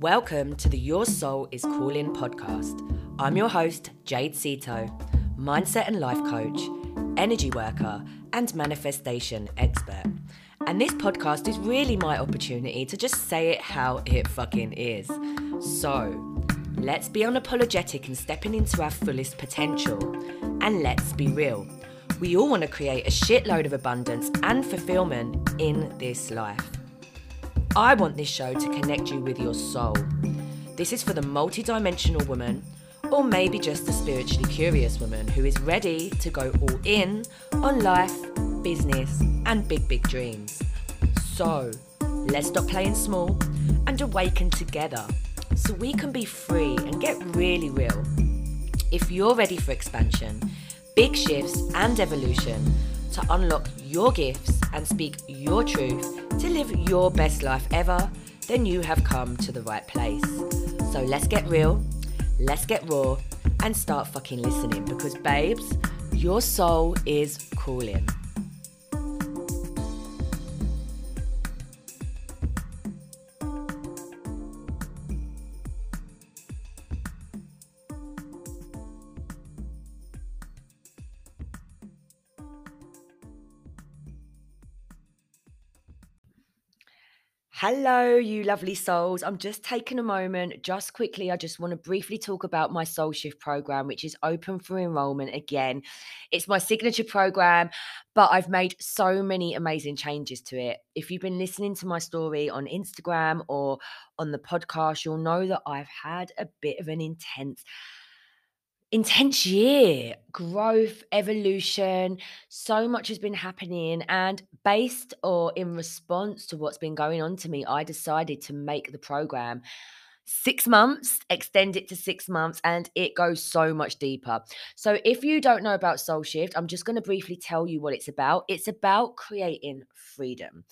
Welcome to the Your Soul is Calling podcast. I'm your host, Jade Setho, mindset and life coach, energy worker, and manifestation expert. And this podcast is really my opportunity to just say it how it fucking is. So, let's be unapologetic and stepping into our fullest potential. And let's be real. We all want to create a shitload of abundance and fulfillment in this life. I want this show to connect you with your soul. This is for the multidimensional woman, or maybe just the spiritually curious woman who is ready to go all in on life, business, and big, big dreams. So, let's stop playing small and awaken together so we can be free and get really real. If you're ready for expansion, big shifts, and evolution to unlock your gifts and speak your truth to live your best life ever, then you have come to the right place. So let's get real, let's get raw, and start fucking listening because, babes, your soul is calling. Hello, you lovely souls. I'm just taking a moment, just quickly. I just want to briefly talk about my Soul Shift program, which is open for enrollment again. It's my signature program, but I've made so many amazing changes to it. If you've been listening to my story on Instagram or on the podcast, you'll know that I've had a bit of an intense intense year. Growth evolution so much has been happening and based or in response to what's been going on to me i decided to make the program. Six months extend it to six months and it goes so much deeper. So if you don't know about soul shift i'm just going to briefly tell you what it's about. It's about creating freedom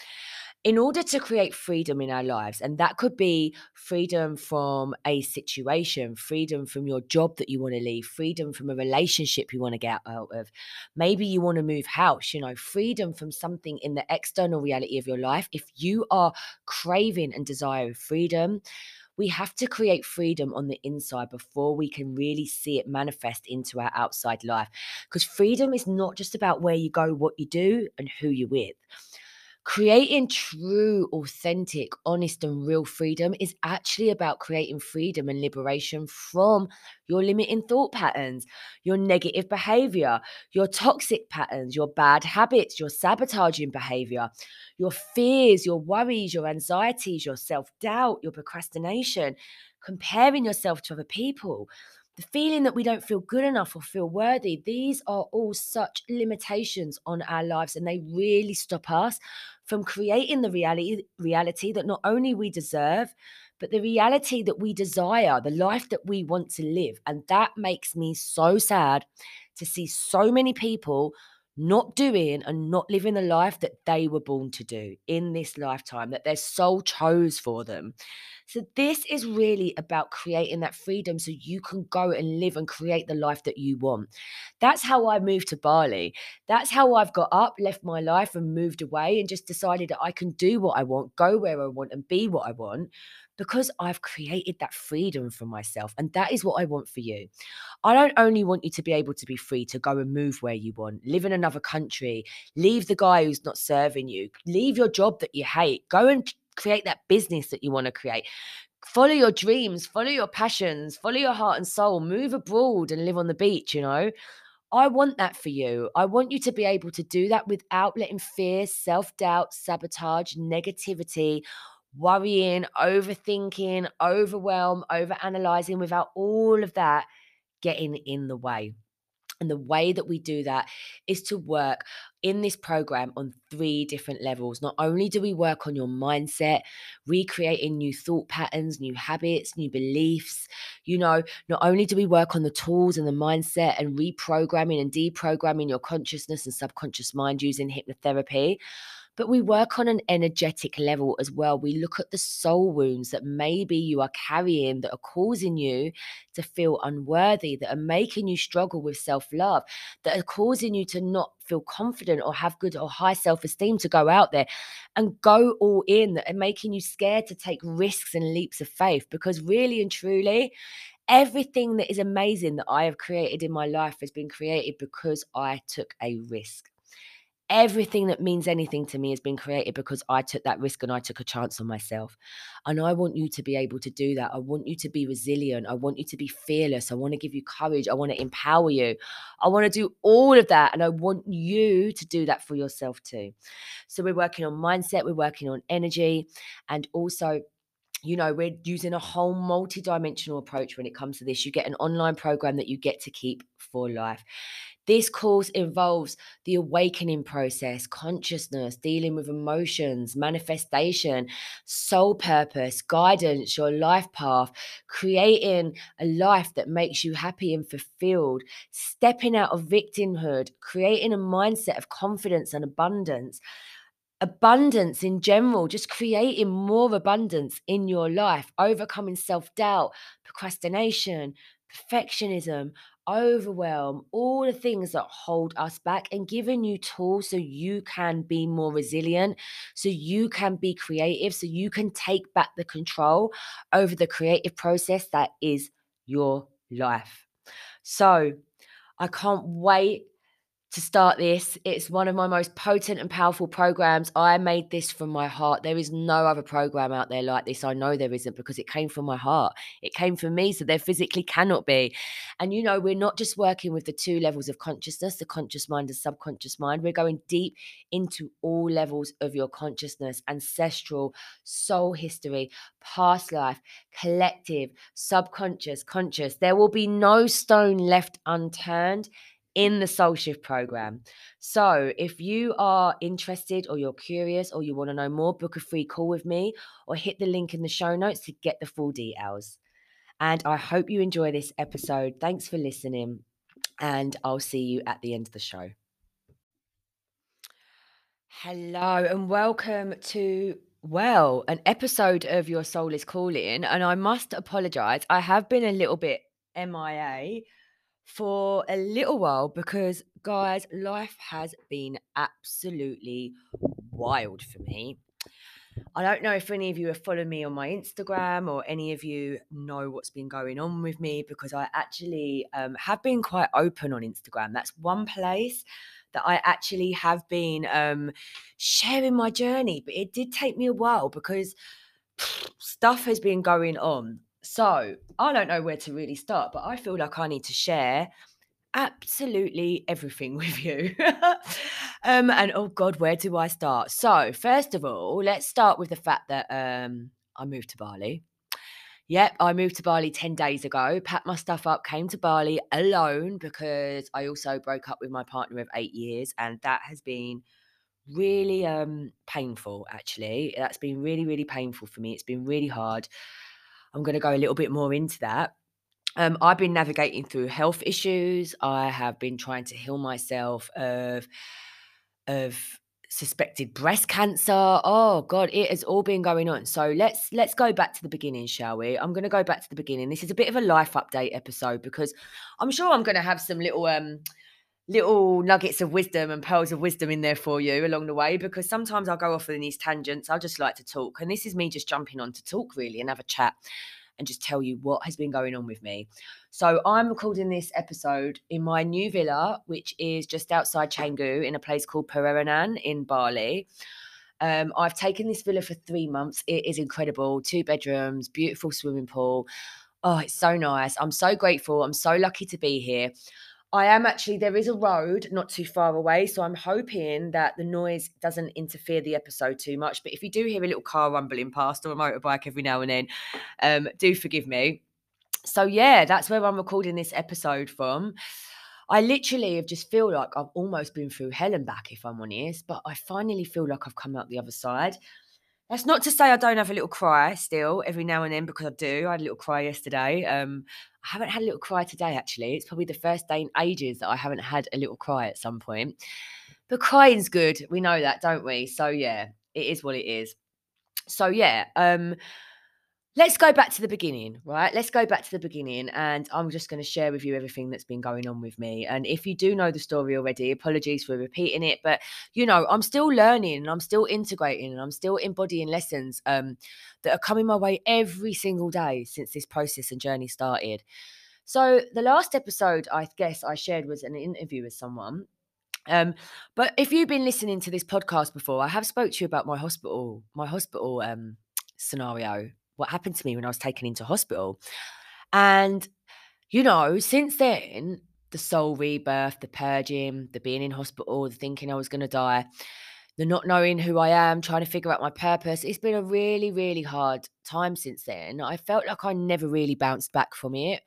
in order to create freedom in our lives, and that could be freedom from a situation, freedom from your job that you want to leave, freedom from a relationship you want to get out of. Maybe you want to move house, you know, freedom from something in the external reality of your life. If you are craving and desiring freedom, we have to create freedom on the inside before we can really see it manifest into our outside life. Because freedom is not just about where you go, what you do, and who you're with. Creating true, authentic, honest, and real freedom is actually about creating freedom and liberation from your limiting thought patterns, your negative behavior, your toxic patterns, your bad habits, your sabotaging behavior, your fears, your worries, your anxieties, your self doubt, your procrastination, comparing yourself to other people the feeling that we don't feel good enough or feel worthy, these are all such limitations on our lives and they really stop us from creating the reality reality that not only we deserve, but the reality that we desire, the life that we want to live. And that makes me so sad to see so many people not doing and not living the life that they were born to do in this lifetime, that their soul chose for them. So, this is really about creating that freedom so you can go and live and create the life that you want. That's how I moved to Bali. That's how I've got up, left my life, and moved away and just decided that I can do what I want, go where I want, and be what I want because I've created that freedom for myself. And that is what I want for you. I don't only want you to be able to be free to go and move where you want, live in another country, leave the guy who's not serving you, leave your job that you hate, go and create that business that you want to create. Follow your dreams, follow your passions, follow your heart and soul, move abroad and live on the beach, you know. I want that for you. I want you to be able to do that without letting fear, self doubt, sabotage, negativity, worrying, overthinking, overwhelm, overanalyzing, without all of that getting in the way. And the way that we do that is to work in this program on three different levels. Not only do we work on your mindset, recreating new thought patterns, new habits, new beliefs, you know, not only do we work on the tools and the mindset and reprogramming and deprogramming your consciousness and subconscious mind using hypnotherapy, but we work on an energetic level as well. We look at the soul wounds that maybe you are carrying that are causing you to feel unworthy, that are making you struggle with self love, that are causing you to not feel confident or have good or high self esteem to go out there and go all in, that are making you scared to take risks and leaps of faith. Because really and truly, everything that is amazing that I have created in my life has been created because I took a risk everything that means anything to me has been created because I took that risk and I took a chance on myself. And I want you to be able to do that. I want you to be resilient. I want you to be fearless. I want to give you courage. I want to empower you. I want to do all of that. And I want you to do that for yourself too. So we're working on mindset, we're working on energy, and also you know, we're using a whole multi-dimensional approach when it comes to this. You get an online program that you get to keep for life. This course involves the awakening process, consciousness, dealing with emotions, manifestation, soul purpose, guidance, your life path, creating a life that makes you happy and fulfilled, stepping out of victimhood, creating a mindset of confidence and abundance abundance in general, just creating more abundance in your life, overcoming self doubt, procrastination, perfectionism, overwhelm, all the things that hold us back, and giving you tools so you can be more resilient, so you can be creative, so you can take back the control over the creative process that is your life. So, I can't wait to start this. It's one of my most potent and powerful programs. I made this from my heart. There is no other program out there like this. I know there isn't because it came from my heart. It came from me, so there physically cannot be. And you know, we're not just working with the two levels of consciousness the conscious mind and subconscious mind. We're going deep into all levels of your consciousness, ancestral, soul history, past life, collective, subconscious, conscious. There will be no stone left unturned in the Soul Shift program. So, if you are interested or you're curious or you want to know more, book a free call with me or hit the link in the show notes to get the full details. And I hope you enjoy this episode. Thanks for listening, and I'll see you at the end of the show. Hello, and welcome to well, an episode of Your Soul is Calling. And I must apologize. I have been a little bit MIA for a little while because, guys, life has been absolutely wild for me. I don't know if any of you have followed me on my Instagram or any of you know what's been going on with me because I actually um, have been quite open on Instagram. That's one place that I actually have been um, sharing my journey, but it did take me a while because stuff has been going on so I don't know where to really start, but I feel like I need to share absolutely everything with you. um, and oh God, where do I start? So, first of all, let's start with the fact that um, I moved to Bali. Yep, I moved to Bali 10 days ago, packed my stuff up, came to Bali alone because I also broke up with my partner of eight years, and that has been really um painful actually that's been really really painful for me it's been really hard I'm going to go a little bit more into that. Um, I've been navigating through health issues. I have been trying to heal myself of of suspected breast cancer. Oh God, it has all been going on. So let's let's go back to the beginning, shall we? I'm going to go back to the beginning. This is a bit of a life update episode because I'm sure I'm going to have some little um little nuggets of wisdom and pearls of wisdom in there for you along the way because sometimes I'll go off in these tangents. I just like to talk. And this is me just jumping on to talk really and have a chat and just tell you what has been going on with me. So I'm recording this episode in my new villa, which is just outside Canggu in a place called Pererenan in Bali. Um, I've taken this villa for three months. It is incredible. Two bedrooms, beautiful swimming pool. Oh, it's so nice. I'm so grateful. I'm so lucky to be here. I am actually, there is a road not too far away. So I'm hoping that the noise doesn't interfere the episode too much. But if you do hear a little car rumbling past or a motorbike every now and then, um, do forgive me. So yeah, that's where I'm recording this episode from. I literally have just feel like I've almost been through hell and back, if I'm honest, but I finally feel like I've come out the other side. That's not to say I don't have a little cry still every now and then because I do. I had a little cry yesterday. Um, I haven't had a little cry today, actually. It's probably the first day in ages that I haven't had a little cry at some point. but crying's good. We know that, don't we? So yeah, it is what it is. So yeah, um, let's go back to the beginning, right? Let's go back to the beginning, and I'm just going to share with you everything that's been going on with me. And if you do know the story already, apologies for repeating it, but you know, I'm still learning and I'm still integrating and I'm still embodying lessons um, that are coming my way every single day since this process and journey started. So the last episode, I guess I shared was an interview with someone. Um, but if you've been listening to this podcast before, I have spoke to you about my hospital, my hospital um scenario what happened to me when I was taken into hospital. And, you know, since then, the soul rebirth, the purging, the being in hospital, the thinking I was going to die, the not knowing who I am, trying to figure out my purpose. It's been a really, really hard time since then. I felt like I never really bounced back from it.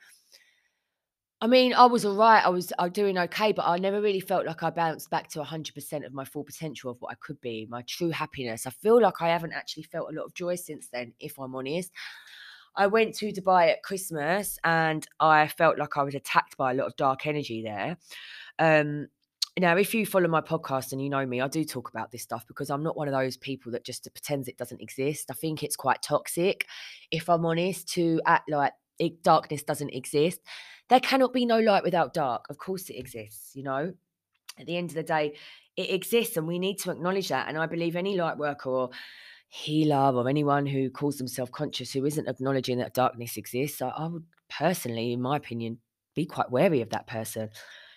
I mean, I was all right. I was, I was doing okay, but I never really felt like I bounced back to 100% of my full potential of what I could be, my true happiness. I feel like I haven't actually felt a lot of joy since then, if I'm honest. I went to Dubai at Christmas and I felt like I was attacked by a lot of dark energy there. Um, now, if you follow my podcast and you know me, I do talk about this stuff because I'm not one of those people that just pretends it doesn't exist. I think it's quite toxic, if I'm honest, to act like darkness doesn't exist. There cannot be no light without dark. Of course, it exists, you know. At the end of the day, it exists, and we need to acknowledge that. And I believe any light worker or healer or anyone who calls themselves conscious who isn't acknowledging that darkness exists, I, I would personally, in my opinion, be quite wary of that person.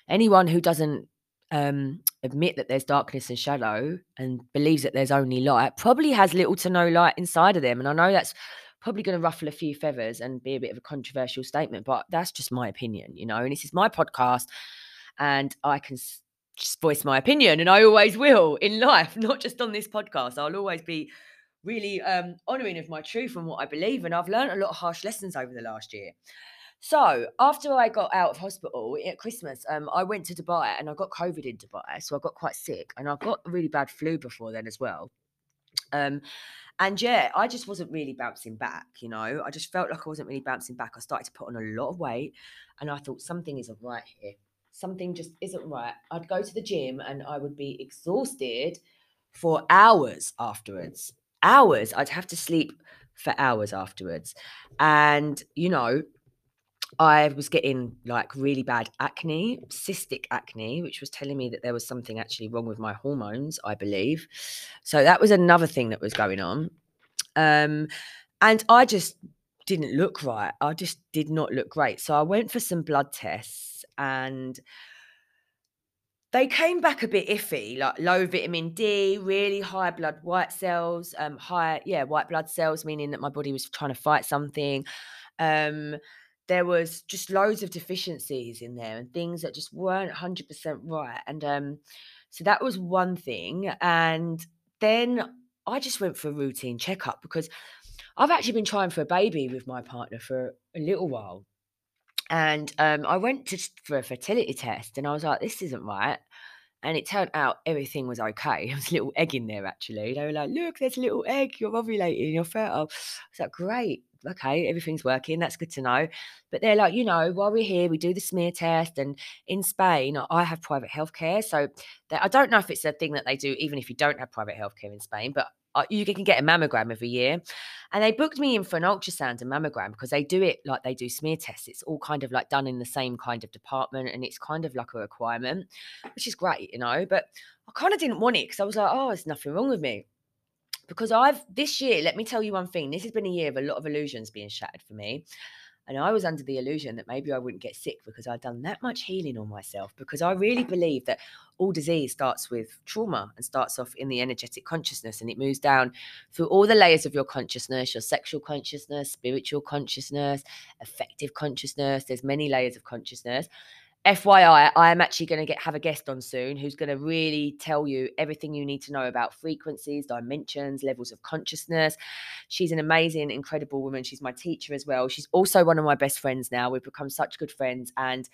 Anyone who doesn't um, admit that there's darkness and shadow and believes that there's only light probably has little to no light inside of them. And I know that's probably going to ruffle a few feathers and be a bit of a controversial statement, but that's just my opinion, you know. And this is my podcast, and I can just voice my opinion, and I always will in life, not just on this podcast. I'll always be really um, honouring of my truth and what I believe, and I've learned a lot of harsh lessons over the last year. So after I got out of hospital at Christmas, um, I went to Dubai and I got COVID in Dubai, so I got quite sick, and I got a really bad flu before then as well. Um, and yeah, I just wasn't really bouncing back, you know. I just felt like I wasn't really bouncing back. I started to put on a lot of weight and I thought something isn't right here. Something just isn't right. I'd go to the gym and I would be exhausted for hours afterwards. Hours. I'd have to sleep for hours afterwards. And, you know, I was getting like really bad acne, cystic acne, which was telling me that there was something actually wrong with my hormones, I believe. So that was another thing that was going on. Um, and I just didn't look right. I just did not look great. So I went for some blood tests and they came back a bit iffy, like low vitamin D, really high blood white cells, um, high, yeah, white blood cells, meaning that my body was trying to fight something. Um, there was just loads of deficiencies in there and things that just weren't 100% right and um so that was one thing and then i just went for a routine checkup because i've actually been trying for a baby with my partner for a little while and um, i went to for a fertility test and i was like this isn't right and it turned out everything was okay. There was a little egg in there, actually. They were like, look, there's a little egg. You're ovulating. You're fertile. I was like, great okay, everything's working. That's good to know. But they're like, you know, while we're here, we do the smear test. And in Spain, I have private healthcare. So I don't know if it's a thing that they do, even if you don't have private healthcare in Spain, but uh, you can get a mammogram every year. And they booked me in for an ultrasound and mammogram because they do it like they do smear tests. It's all kind of like done in the same kind of department and it's kind of like a requirement, which is great, you know. But I kind of didn't want it because I was like, oh, there's nothing wrong with me because I've this year, let me tell you one thing. This has been a year of a lot of illusions being shattered for me. And I was under the illusion that maybe I wouldn't get sick because I'd done that much healing on myself. Because I really believe that all disease starts with trauma and starts off in the energetic consciousness and it moves down through all the layers of your consciousness your sexual consciousness, spiritual consciousness, affective consciousness. There's many layers of consciousness. FYI, I am actually going to get have a guest on soon who's going to really tell you everything you need to know about frequencies, dimensions, levels of consciousness. She's an amazing, incredible woman. She's my teacher as well. She's also one of my best friends now. We've become such good friends, and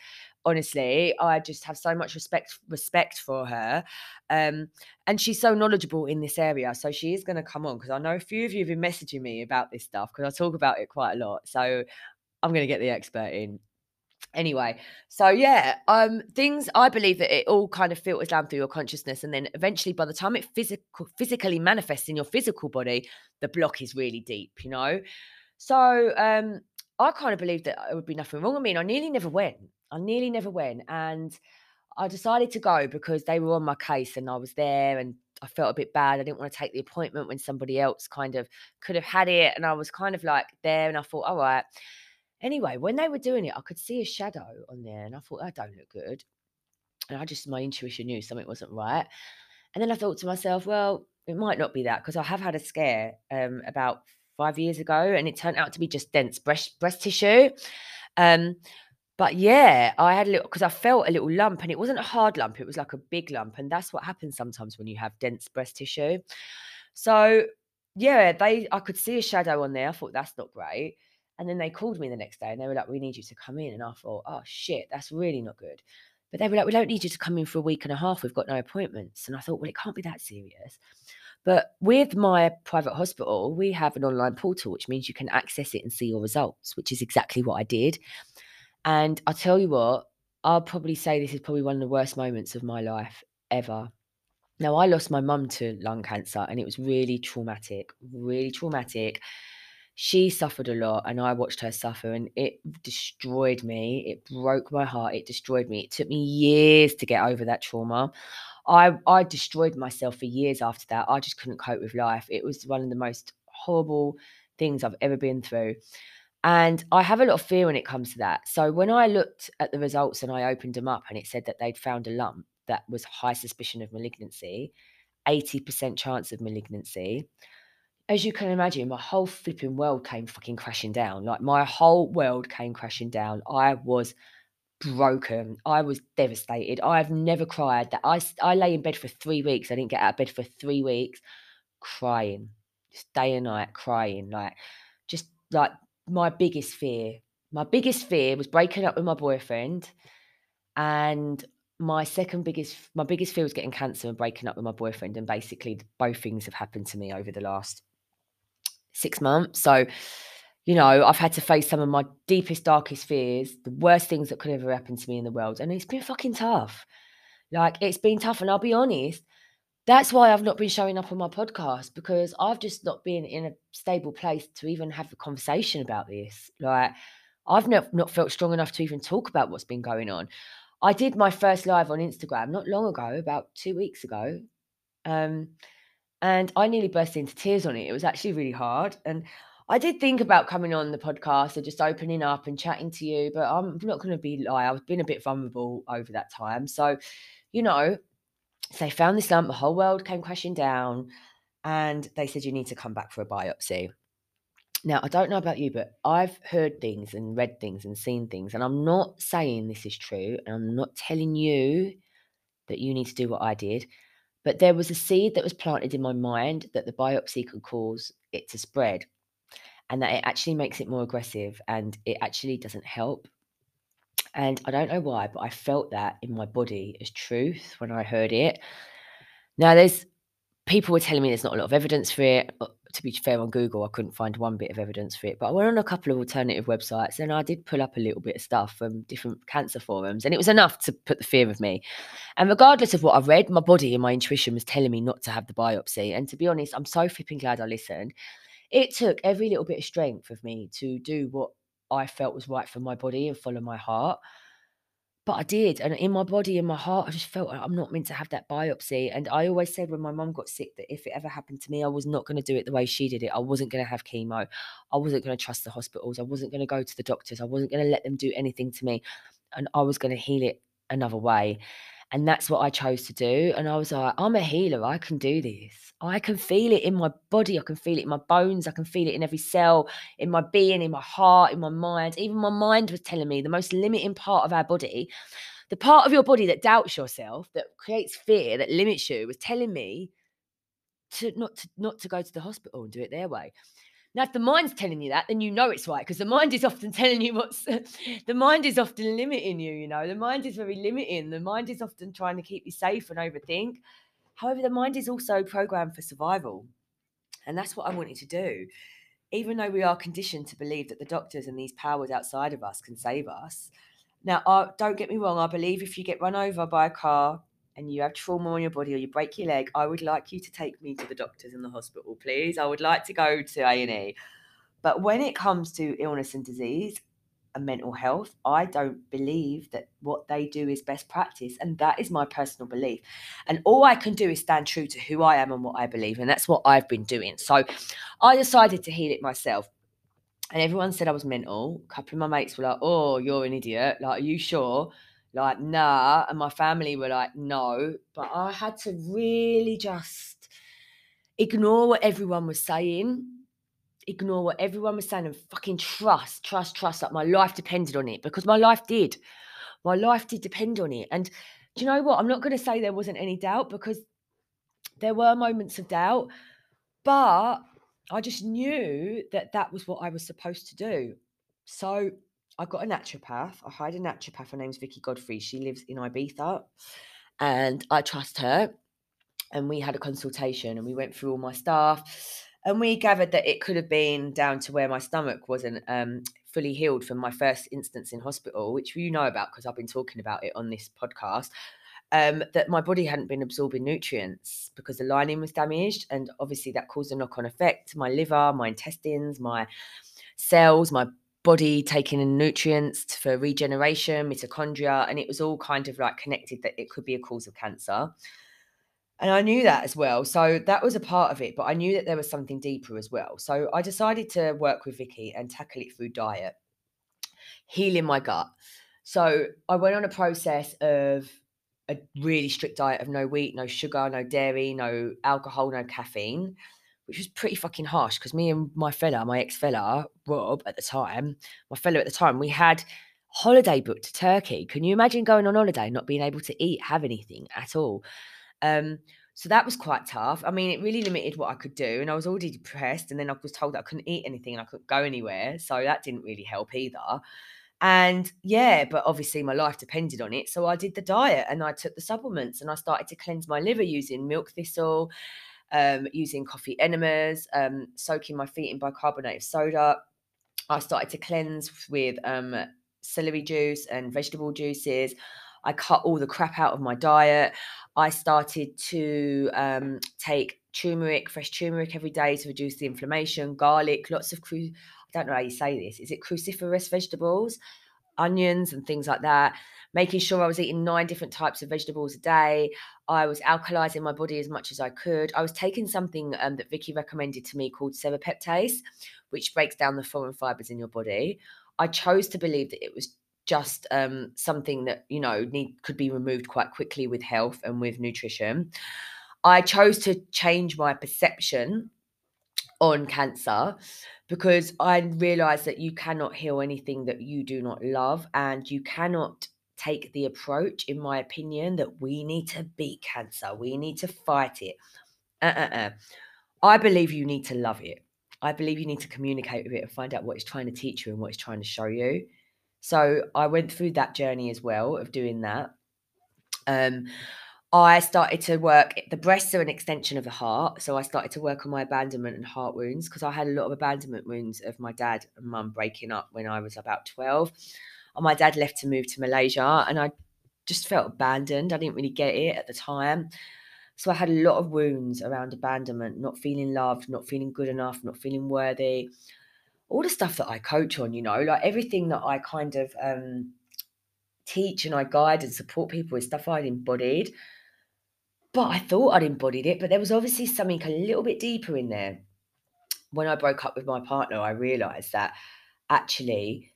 honestly, I just have so much respect respect for her. Um, and she's so knowledgeable in this area, so she is going to come on because I know a few of you have been messaging me about this stuff because I talk about it quite a lot. So I'm going to get the expert in Anyway, so yeah, um, things I believe that it all kind of filters down through your consciousness, and then eventually, by the time it physical physically manifests in your physical body, the block is really deep, you know. So um, I kind of believed that there would be nothing wrong with me, and I nearly never went. I nearly never went, and I decided to go because they were on my case, and I was there, and I felt a bit bad. I didn't want to take the appointment when somebody else kind of could have had it, and I was kind of like there, and I thought, all right. Anyway, when they were doing it, I could see a shadow on there, and I thought that don't look good. And I just my intuition knew something wasn't right. And then I thought to myself, well, it might not be that because I have had a scare um, about five years ago, and it turned out to be just dense breast breast tissue. Um, but yeah, I had a little because I felt a little lump, and it wasn't a hard lump; it was like a big lump, and that's what happens sometimes when you have dense breast tissue. So yeah, they I could see a shadow on there. I thought that's not great. And then they called me the next day and they were like, we need you to come in. And I thought, oh shit, that's really not good. But they were like, we don't need you to come in for a week and a half. We've got no appointments. And I thought, well, it can't be that serious. But with my private hospital, we have an online portal, which means you can access it and see your results, which is exactly what I did. And I tell you what, I'll probably say this is probably one of the worst moments of my life ever. Now, I lost my mum to lung cancer and it was really traumatic, really traumatic she suffered a lot and I watched her suffer and it destroyed me. It broke my heart. It destroyed me. It took me years to get over that trauma. I I destroyed myself for years after that. I just couldn't cope with life. It was one of the most horrible things I've ever been through. And I have a lot of fear when it comes to that. So when I looked at the results and I opened them up and it said that they'd found a lump that was high suspicion of malignancy, 80% chance of malignancy, as you can imagine, my whole flipping world came fucking crashing down. Like my whole world came crashing down. I was broken. I was devastated. I've never cried. That I I lay in bed for three weeks. I didn't get out of bed for three weeks, crying, just day and night crying. Like just like my biggest fear. My biggest fear was breaking up with my boyfriend, and my second biggest my biggest fear was getting cancer and breaking up with my boyfriend. And basically, both things have happened to me over the last six months. So, you know, I've had to face some of my deepest, darkest fears, the worst things that could ever happen to me in the world. And it's been fucking tough. Like, it's been tough. And I'll be honest, that's why I've not been showing up on my podcast because I've just not been in a stable place to even have a conversation about this. Like, I've not, not felt strong enough to even talk about what's been going on. I did my first live on Instagram not long ago, about two weeks ago. Um, and I nearly burst into tears on it. It was actually really hard. And I did think about coming on the podcast and just opening up and chatting to you, but I'm not going to be lie. I've been a bit vulnerable over that time. So, you know, they found this lump, the whole world came crashing down, and they said, You need to come back for a biopsy. Now, I don't know about you, but I've heard things and read things and seen things, and I'm not saying this is true, and I'm not telling you that you need to do what I did. But there was a seed that was planted in my mind that the biopsy could cause it to spread and that it actually makes it more aggressive and it actually doesn't help. And I don't know why, but I felt that in my body as truth when I heard it. Now, there's people were telling me there's not a lot of evidence for it. Uh, To be fair, on Google, I couldn't find one bit of evidence for it, but I went on a couple of alternative websites and I did pull up a little bit of stuff from different cancer forums, and it was enough to put the fear of me. And regardless of what I read, my body and my intuition was telling me not to have the biopsy. And to be honest, I'm so flipping glad I listened. It took every little bit of strength of me to do what I felt was right for my body and follow my heart. But I did. And in my body, in my heart, I just felt like I'm not meant to have that biopsy. And I always said when my mum got sick that if it ever happened to me, I was not going to do it the way she did it. I wasn't going to have chemo. I wasn't going to trust the hospitals. I wasn't going to go to the doctors. I wasn't going to let them do anything to me. And I was going to heal it another way. And that's what I chose to do. And I was like, I'm a healer. I can do this. I can feel it in my body. I can feel it in my bones. I can feel it in every cell, in my being, in my heart, in my mind. Even my mind was telling me the most limiting part of our body, the part of your body that doubts yourself, that creates fear, that limits you, was telling me to not to not to go to the hospital and do it their way. Now, if the mind's telling you that, then you know it's right because the mind is often telling you what's the mind is often limiting you. You know, the mind is very limiting. The mind is often trying to keep you safe and overthink. However, the mind is also programmed for survival. And that's what I wanted to do. Even though we are conditioned to believe that the doctors and these powers outside of us can save us, Now, uh, don't get me wrong, I believe if you get run over by a car and you have trauma on your body or you break your leg, I would like you to take me to the doctors in the hospital, please. I would like to go to A&E. But when it comes to illness and disease and mental health, I don't believe that what they do is best practice. And that is my personal belief. And all I can do is stand true to who I am and what I believe. And that's what I've been doing. So I decided to heal it myself. And everyone said I was mental. A couple of my mates were like, oh, you're an idiot. Like, are you sure? Like, nah. And my family were like, no. But I had to really just ignore what everyone was saying ignore what everyone was saying and fucking trust, trust, trust that my life depended on it because my life did. My life did depend on it. And do you know what? I'm not going to say there wasn't any doubt because there were moments of doubt, but I just knew that that was what I was supposed to do. So I got a naturopath. I hired a naturopath. Her name's Vicky Godfrey. She lives in Ibiza and I trust her. And we had a consultation and we went through all my stuff and we gathered that it could have been down to where my stomach wasn't um, fully healed from my first instance in hospital, which you know about because I've been talking about it on this podcast. Um, that my body hadn't been absorbing nutrients because the lining was damaged, and obviously that caused a knock-on effect to my liver, my intestines, my cells, my body taking in nutrients for regeneration, mitochondria, and it was all kind of like connected that it could be a cause of cancer. And I knew that as well. So that was a part of it, but I knew that there was something deeper as well. So I decided to work with Vicky and tackle it through diet, healing my gut. So I went on a process of a really strict diet of no wheat, no sugar, no dairy, no alcohol, no caffeine, which was pretty fucking harsh because me and my fella, my ex fella, Rob at the time, my fella at the time, we had holiday booked to Turkey. Can you imagine going on holiday, not being able to eat, have anything at all? Um, so that was quite tough. I mean, it really limited what I could do. And I was already depressed. And then I was told that I couldn't eat anything and I couldn't go anywhere. So that didn't really help either. And yeah, but obviously my life depended on it. So I did the diet and I took the supplements and I started to cleanse my liver using milk thistle, um, using coffee enemas, um, soaking my feet in bicarbonate of soda. I started to cleanse with um, celery juice and vegetable juices. I cut all the crap out of my diet. I started to um, take turmeric, fresh turmeric every day to reduce the inflammation, garlic, lots of cru- I don't know how you say this. Is it cruciferous vegetables, onions, and things like that? Making sure I was eating nine different types of vegetables a day. I was alkalizing my body as much as I could. I was taking something um, that Vicky recommended to me called serrapeptase, which breaks down the foreign fibers in your body. I chose to believe that it was just um, something that you know need could be removed quite quickly with health and with nutrition. I chose to change my perception on cancer because I realized that you cannot heal anything that you do not love, and you cannot take the approach, in my opinion, that we need to beat cancer, we need to fight it. Uh-uh-uh. I believe you need to love it. I believe you need to communicate with it and find out what it's trying to teach you and what it's trying to show you. So I went through that journey as well of doing that. Um, I started to work. The breasts are an extension of the heart, so I started to work on my abandonment and heart wounds because I had a lot of abandonment wounds of my dad and mum breaking up when I was about twelve. And my dad left to move to Malaysia, and I just felt abandoned. I didn't really get it at the time. So I had a lot of wounds around abandonment, not feeling loved, not feeling good enough, not feeling worthy all the stuff that I coach on, you know, like everything that I kind of um, teach and I guide and support people is stuff I'd embodied. But I thought I'd embodied it, but there was obviously something a little bit deeper in there. When I broke up with my partner, I realized that actually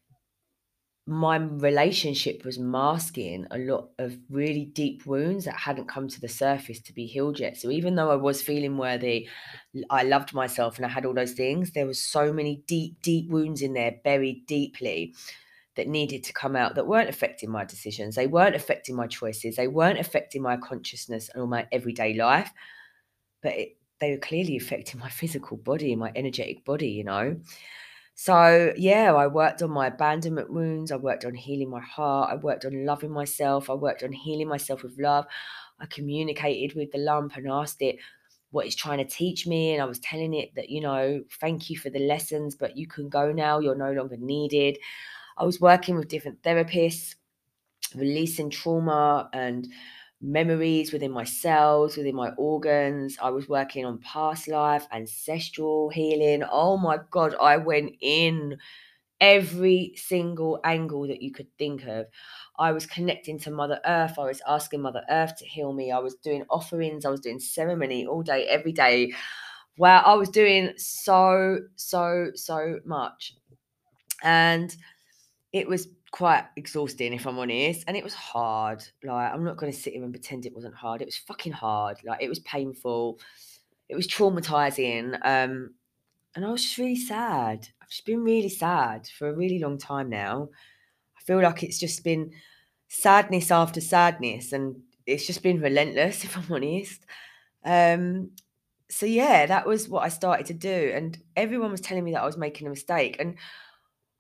my relationship was masking a lot of really deep wounds that hadn't come to the surface to be healed yet. So even though I was feeling worthy, I loved myself and I had all those things, there was so many deep, deep wounds in there buried deeply that needed to come out that weren't affecting my decisions. They weren't affecting my choices. They weren't affecting my consciousness and all my everyday life. But it, they were clearly affecting my physical body, my energetic body, you know. So, yeah, I worked on my abandonment wounds. I worked on healing my heart. I worked on loving myself. I worked on healing myself with love. I communicated with the lump and asked it what it's trying to teach me. And I was telling it that, you know, thank you for the lessons, but you can go now. You're no longer needed. I was working with different therapists. releasing trauma and memories within my cells, within my organs. I was working on past life, ancestral healing. Oh my God, I went in every single angle that you could think of. I was connecting to Mother Earth. I was asking Mother Earth to heal me. I was doing offerings. I was doing ceremony all day, every day. Wow, I was doing so, so, so much. And it was quite exhausting, if I'm honest. And it was hard. Like, I'm not going to sit here and pretend it wasn't hard. It was fucking hard. Like, it was painful. It was traumatizing. Um, and I was just really sad. I've just been really sad for a really long time now. I feel like it's just been sadness after sadness, and it's just been relentless, if I'm honest. Um, so yeah, that was what I started to do, and everyone was telling me that I was making a mistake. And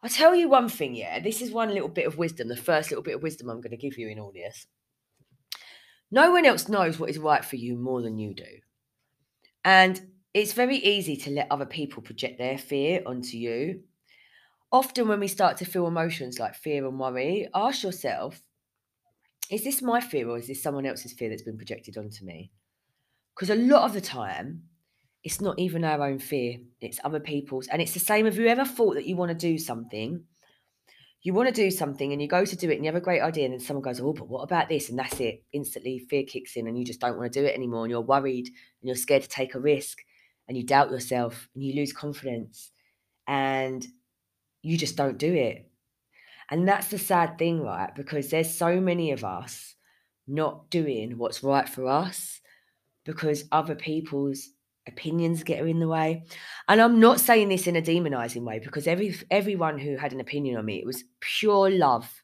I'll tell you one thing, yeah, this is one little bit of wisdom, the first little bit of wisdom I'm going to give you in all this. No one else knows what is right for you more than you do. And it's very easy to let other people project their fear onto you. Often, when we start to feel emotions like fear and worry, ask yourself, is this my fear or is this someone else's fear that's been projected onto me? Because a lot of the time, it's not even our own fear, it's other people's. And it's the same if you ever thought that you want to do something, you want to do something and you go to do it and you have a great idea, and then someone goes, Oh, but what about this? And that's it. Instantly, fear kicks in and you just don't want to do it anymore. And you're worried and you're scared to take a risk and you doubt yourself and you lose confidence and you just don't do it. And that's the sad thing, right? Because there's so many of us not doing what's right for us because other people's opinions get in the way. And I'm not saying this in a demonizing way because every everyone who had an opinion on me, it was pure love.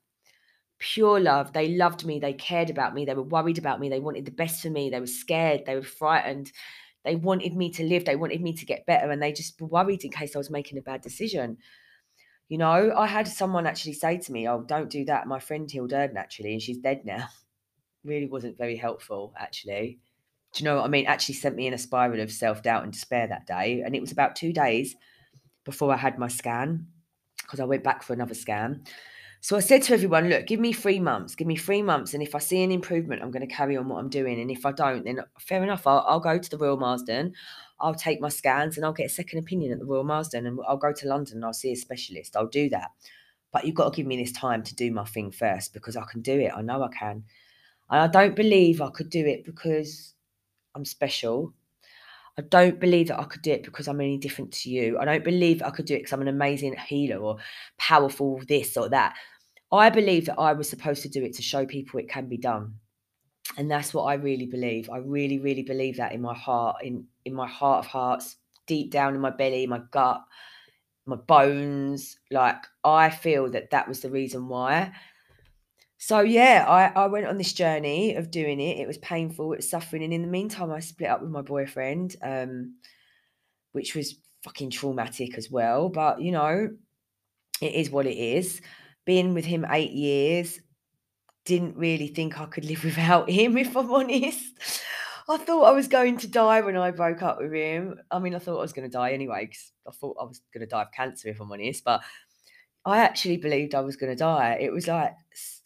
Pure love. They loved me. They cared about me. They were worried about me. They wanted the best for me. They were scared. They were frightened. They wanted me to live. They wanted me to get better. And they just were worried in case I was making a bad decision. You know, I had someone actually say to me, Oh, don't do that. My friend Hilda actually, and she's dead now. Really wasn't very helpful, actually. Do you know what I mean? Actually sent me in a spiral of self doubt and despair that day. And it was about two days before I had my scan because I went back for another scan. So I said to everyone, look, give me three months, give me three months. And if I see an improvement, I'm going to carry on what I'm doing. And if I don't, then fair enough, I'll, I'll go to the Royal Marsden, I'll take my scans and I'll get a second opinion at the Royal Marsden and I'll go to London and I'll see a specialist. I'll do that. But you've got to give me this time to do my thing first because I can do it. I know I can. And I don't believe I could do it because I'm special. I don't believe that I could do it because I'm any different to you. I don't believe I could do it because I'm an amazing healer or powerful this or that. I believe that I was supposed to do it to show people it can be done. And that's what I really believe. I really, really believe that in my heart, in in my heart of hearts, deep down in my belly, my gut, my bones. Like I feel that that was the reason why. So yeah, I, I went on this journey of doing it. It was painful, it was suffering, and in the meantime, I split up with my boyfriend, um, which was fucking traumatic as well. But you know, it is what it is Being with him eight years. Didn't really think I could live without him, if I'm honest. I thought I was going to die when I broke up with him. I mean, I thought I was going to die anyway because I thought I was going to die of cancer, if I'm honest. But I actually believed I was going to die. It was like,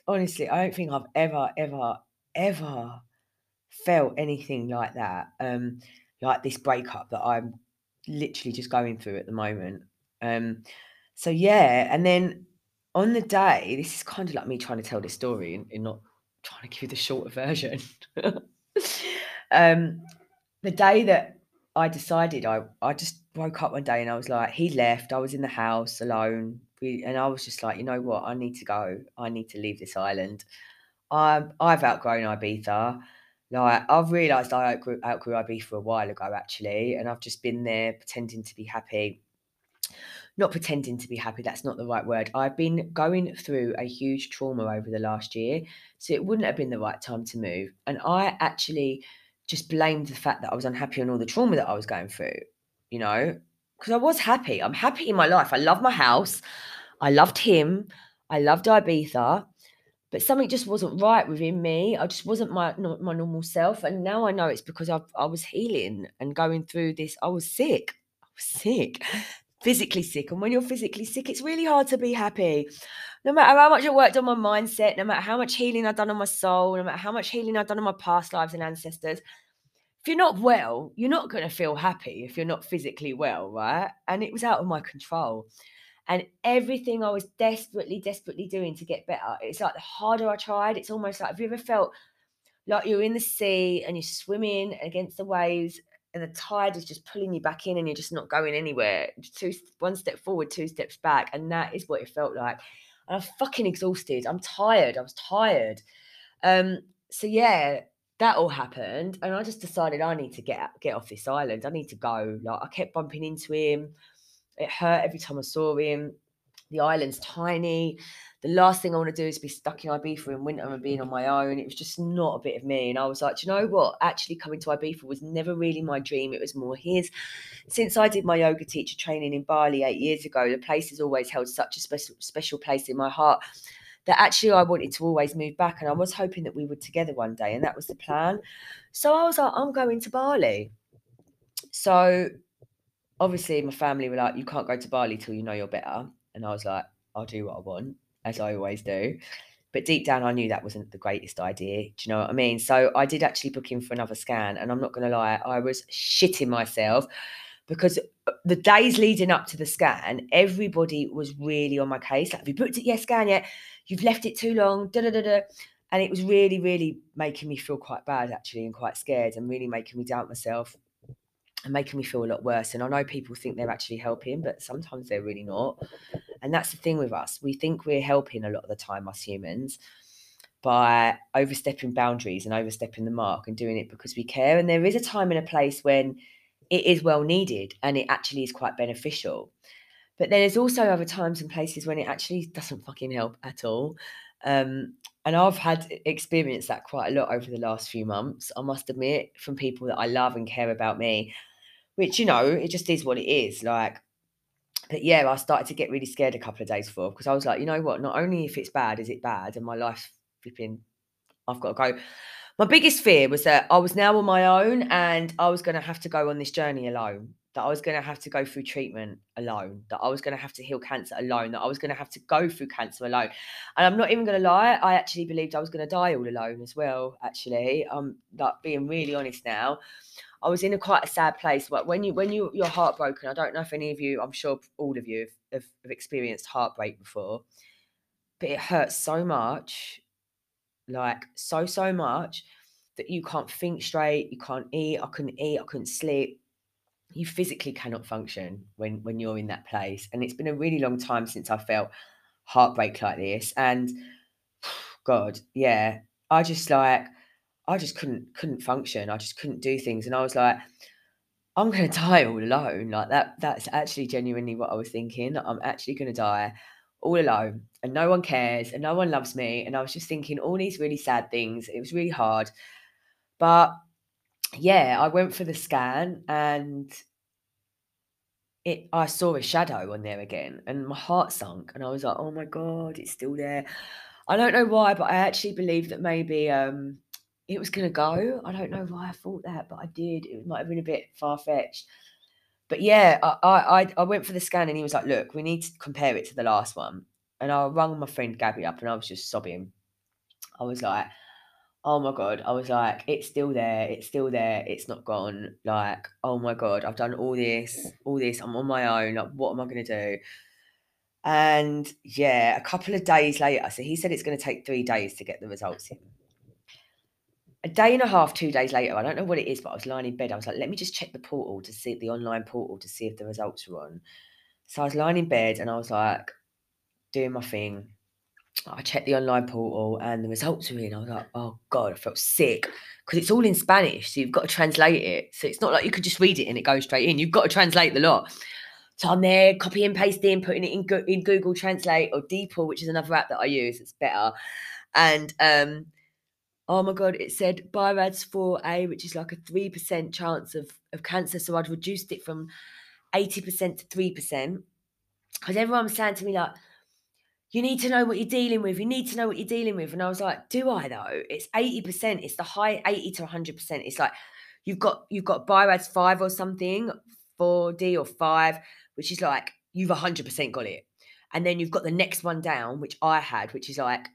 honestly, I don't think I've ever, ever, ever felt anything like that. Um, like this breakup that I'm literally just going through at the moment. Um, so yeah, and then on the day, this is kind of like me trying to tell this story and, and not trying to give you the shorter version. um, the day that I decided, I, I just woke up one day and I was like, he left. I was in the house alone. We, and I was just like, you know what? I need to go. I need to leave this island. I'm, I've outgrown Ibiza. Like I've realised I outgrew, outgrew Ibiza a while ago, actually, and I've just been there pretending to be happy not pretending to be happy, that's not the right word. I've been going through a huge trauma over the last year. So it wouldn't have been the right time to move. And I actually just blamed the fact that I was unhappy on all the trauma that I was going through, you know, because I was happy. I'm happy in my life. I love my house. I loved him. I loved Ibiza. But something just wasn't right within me. I just wasn't my my normal self. And now I know it's because I I was healing and going through this. I was sick. I was sick physically sick. And when you're physically sick, it's really hard to be happy. No matter how much I worked on my mindset, no matter how much healing I've done on my soul, no matter how much healing I've done on my past lives and ancestors, if you're not well, you're not going to feel happy if you're not physically well, right? And it was out of my control. And everything I was desperately, desperately doing to get better, it's like the harder I tried, it's almost like have you ever felt like you're in the sea and you're swimming against the waves and the tide is just pulling you back in and you're just not going anywhere. Two one step forward, two steps back. And that is what it felt like. And I'm fucking exhausted. I'm tired. I was tired. Um, so yeah, that all happened. And I just decided I need to get get off this island. I need to go. Like I kept bumping into him. It hurt every time I saw him. The island's tiny the last thing I want to do is be stuck in Ibiza in winter and being on my own. It was just not a bit of me. And I was like, you know what? Actually, coming to Ibiza was never really my dream. It was more his. Since I did my yoga teacher training in Bali eight years ago, the place has always held such a special special place in my heart that actually I wanted to always move back. And I was hoping that we were together one day, and that was the plan. So I was like, I'm going to Bali. So obviously, my family were like, you can't go to Bali till you know you're better. And I was like, I'll do what I want as I always do. But deep down, I knew that wasn't the greatest idea. Do you know what I mean? So I did actually book in for another scan. And I'm not going to lie, I was shitting myself because uh, the days leading up to the scan, everybody was really on my case. Like, have you booked it yet? Scan yet? You've left it too long. Da da da da. And it was really, really making me feel quite bad, actually, and quite scared, and really making me doubt myself and making me feel a lot worse. And I know people think they're actually helping, but sometimes they're really not. And that's the thing with us. We think we're helping a lot of the time, us humans, by overstepping boundaries and overstepping the mark and doing it because we care. And there is a time and a place when it is well needed and it actually is quite beneficial. But there's also other times and places when it actually doesn't fucking help at all. Um, and I've had experienced that quite a lot over the last few months, I must admit, from people that I love and care about me, which, you know, it just is what it is. Like, but yeah, I started to get really scared a couple of days before because I was like, you know what? Not only if it's bad, is it bad, and my life flipping, I've got to go. My biggest fear was that I was now on my own and I was going to have to go on this journey alone. That I was going to have to go through treatment alone. That I was going to have to heal cancer alone. That I was going to have to go through cancer alone. And I'm not even going to lie. I actually believed I was going to die all alone as well. Actually, I'm like being really honest now. I was in a quite a sad place. But when you when you you're heartbroken, I don't know if any of you, I'm sure all of you have, have experienced heartbreak before, but it hurts so much, like so so much that you can't think straight, you can't eat. I couldn't eat, I couldn't sleep. You physically cannot function when when you're in that place, and it's been a really long time since I felt heartbreak like this. And God, yeah, I just like I just couldn't couldn't function. I just couldn't do things, and I was like, I'm going to die all alone. Like that. That's actually genuinely what I was thinking. I'm actually going to die all alone, and no one cares, and no one loves me. And I was just thinking all these really sad things. It was really hard, but yeah, I went for the scan and it I saw a shadow on there again and my heart sunk and I was like, oh my God, it's still there. I don't know why, but I actually believe that maybe um it was going to go. I don't know why I thought that, but I did. It might have been a bit far fetched. But yeah, I, I I went for the scan and he was like, look, we need to compare it to the last one. And I rung my friend Gabby up and I was just sobbing. I was like, oh my God. I was like, it's still there. It's still there. It's not gone. Like, oh my God, I've done all this, all this. I'm on my own. Like, what am I going to do? And yeah, a couple of days later, so he said it's going to take three days to get the results in a day and a half, two days later, I don't know what it is, but I was lying in bed. I was like, let me just check the portal to see the online portal to see if the results were on. So I was lying in bed and I was like doing my thing. I checked the online portal and the results were in. I was like, oh God, I felt sick because it's all in Spanish. So you've got to translate it. So it's not like you could just read it and it goes straight in. You've got to translate the lot. So I'm there copy and pasting, putting it in, in Google Translate or DeepL, which is another app that I use. It's better. And um, oh my god, it said BIRADS 4A, which is like a 3% chance of, of cancer. So I'd reduced it from 80% to 3%. Because everyone was saying to me, like, you need to know what you're dealing with. You need to know what you're dealing with. And I was like, do I though? It's 80%. It's the high 80 to 100%. It's like you've got you've got BIRADS 5 or something, 4D or 5, which is like you've 100% got it. And then you've got the next one down, which I had, which is like,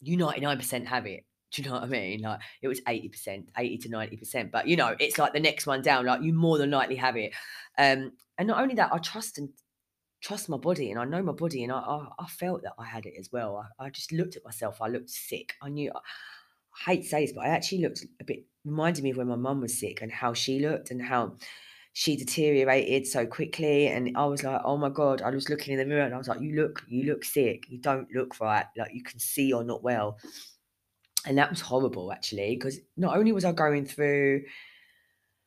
you 99% have it. Do you know what I mean? Like it was 80%, 80 to 90%. But you know, it's like the next one down, like you more than likely have it. Um, and not only that, I trust and trust my body and I know my body and I, I, I felt that I had it as well. I, I, just looked at myself. I looked sick. I knew, I, hate to say this, but I actually looked a bit, reminded me of when my mum was sick and how she looked and how she deteriorated so quickly. And I was like, oh my God, I was looking in the mirror and I was like, you look, you look sick. You don't look right. Like you can see you're not well. And that was horrible actually, because not only was I going through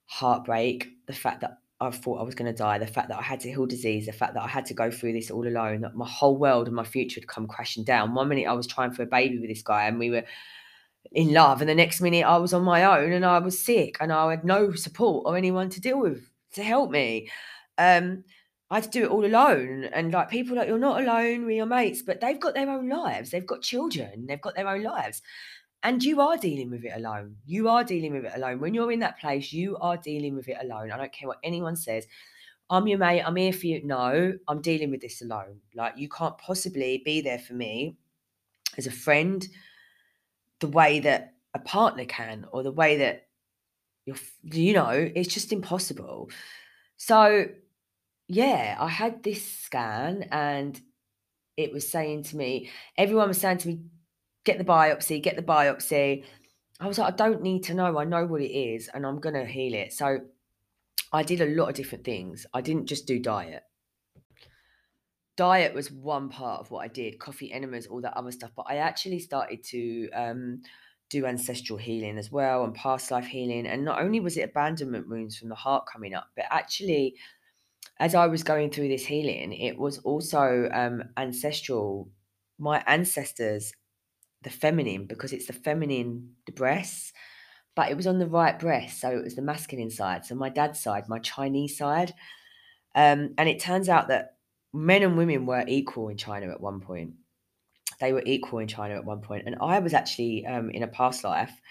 heartbreak, the fact that I thought I was going to die, the fact that I had to heal disease, the fact that I had to go through this all alone, that my whole world and my future had come crashing down. One minute I was trying for a baby with this guy and we were in love, and the next minute I was on my own and I was sick and I had no support or anyone to deal with to help me. Um, I had to do it all alone. And like people like, you're not alone with your mates, but they've got their own lives. They've got children. They've got their own lives. And you are dealing with it alone. You are dealing with it alone. When you're in that place, you are dealing with it alone. I don't care what anyone says. I'm your mate. I'm here for you. No, I'm dealing with this alone. Like you can't possibly be there for me as a friend the way that a partner can or the way that you're, you know, it's just impossible. So, yeah, I had this scan and it was saying to me, everyone was saying to me, get the biopsy, get the biopsy. I was like, I don't need to know. I know what it is and I'm going to heal it. So, I did a lot of different things. I didn't just do diet. Diet was one part of what I did, coffee enemas, all that other stuff. But I actually started to um, do ancestral healing as well and past life healing. And not only was it abandonment wounds from the heart coming up, but actually, as I was going through this healing, it was also um, ancestral. My ancestors, the feminine, because it's the feminine, the breasts, but it was on the right breast. So it was the masculine side. So my dad's side, my Chinese side. Um, and it turns out that men and women were equal in China at one point they were equal in China at one. And I was actually um, in a past life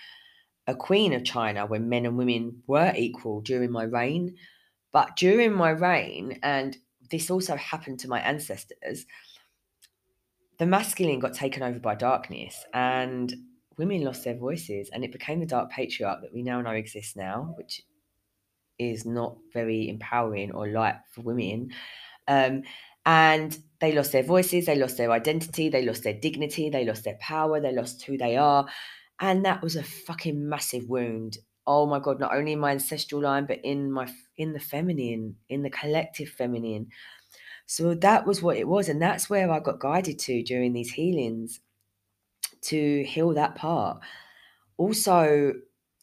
a queen of China when men and women were equal during my reign. But during my reign, and this also happened to my ancestors, the masculine got taken over by darkness and women lost their voices and it became the dark patriarch that we now know exists now, which is not very empowering or light for women. Um, and they lost their voices, they lost their identity, they lost their dignity, they lost their power, they lost who they are. And that was a fucking massive wound. Oh my god, not only in my ancestral line, but in my in the feminine, in the collective feminine. So that was what it was. And that's where I got guided to during these healings to heal that part. Also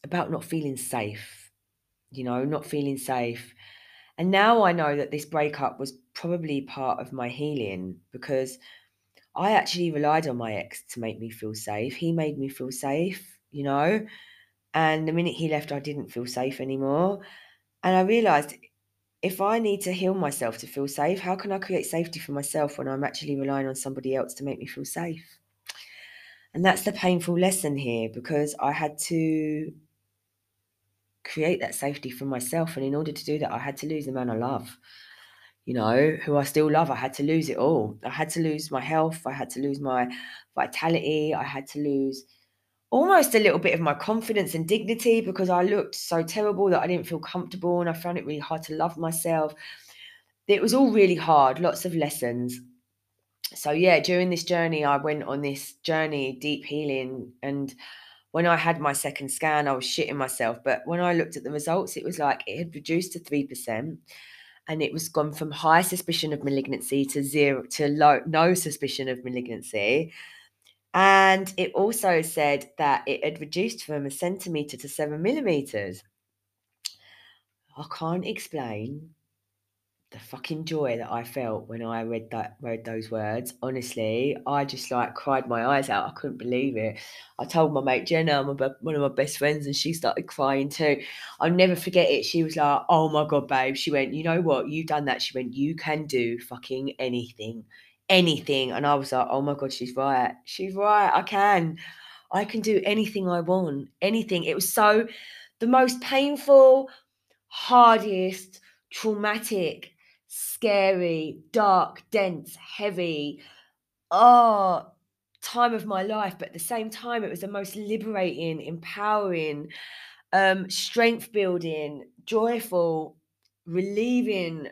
about not feeling safe, you know, not feeling safe and now I know that this breakup was probably part of my healing because I actually relied on my ex to make me feel safe. He made me feel safe, you know. And the minute he left, I didn't feel safe anymore. And I realized if I need to heal myself to feel safe, how can I create safety for myself when I'm actually relying on somebody else to make me feel safe? And that's the painful lesson here because I had to create that safety for myself. And in order to do that, I had to lose the man I love, you know, who I still love. I had to lose it all. I had to lose my health. I had to lose my vitality. I had to lose almost a little bit of my confidence and dignity because I looked so terrible that I didn't feel comfortable and I found it really hard to love myself. It was all really hard, lots of lessons. So, yeah, during this journey, I went on this journey, deep healing, and when I had my second scan, I was shitting myself. But when I looked at the results, it was like it had reduced to 3%. And it was gone from high suspicion of malignancy to zero to low, no suspicion of malignancy. And it also said that it had reduced from a centimeter to seven millimeters. I can't explain the fucking joy that I felt when I read that read those words. Honestly, I just like cried my eyes out. I couldn't believe it. I told my mate Jenna, I'm one of my best friends, and she started crying too. I'll never forget it. She was like, "Oh my god, babe." She went, "You know what? You've done that." She went, "You can do fucking anything, anything." And I was like, "Oh my god, she's right. She's right. I can. I can do anything I want. Anything." It was so the most painful, hardest, traumatic scary, dark, dense, heavy. Oh, time of my life. But at the same time, it was the most liberating, empowering, um, strength building, joyful, relieving,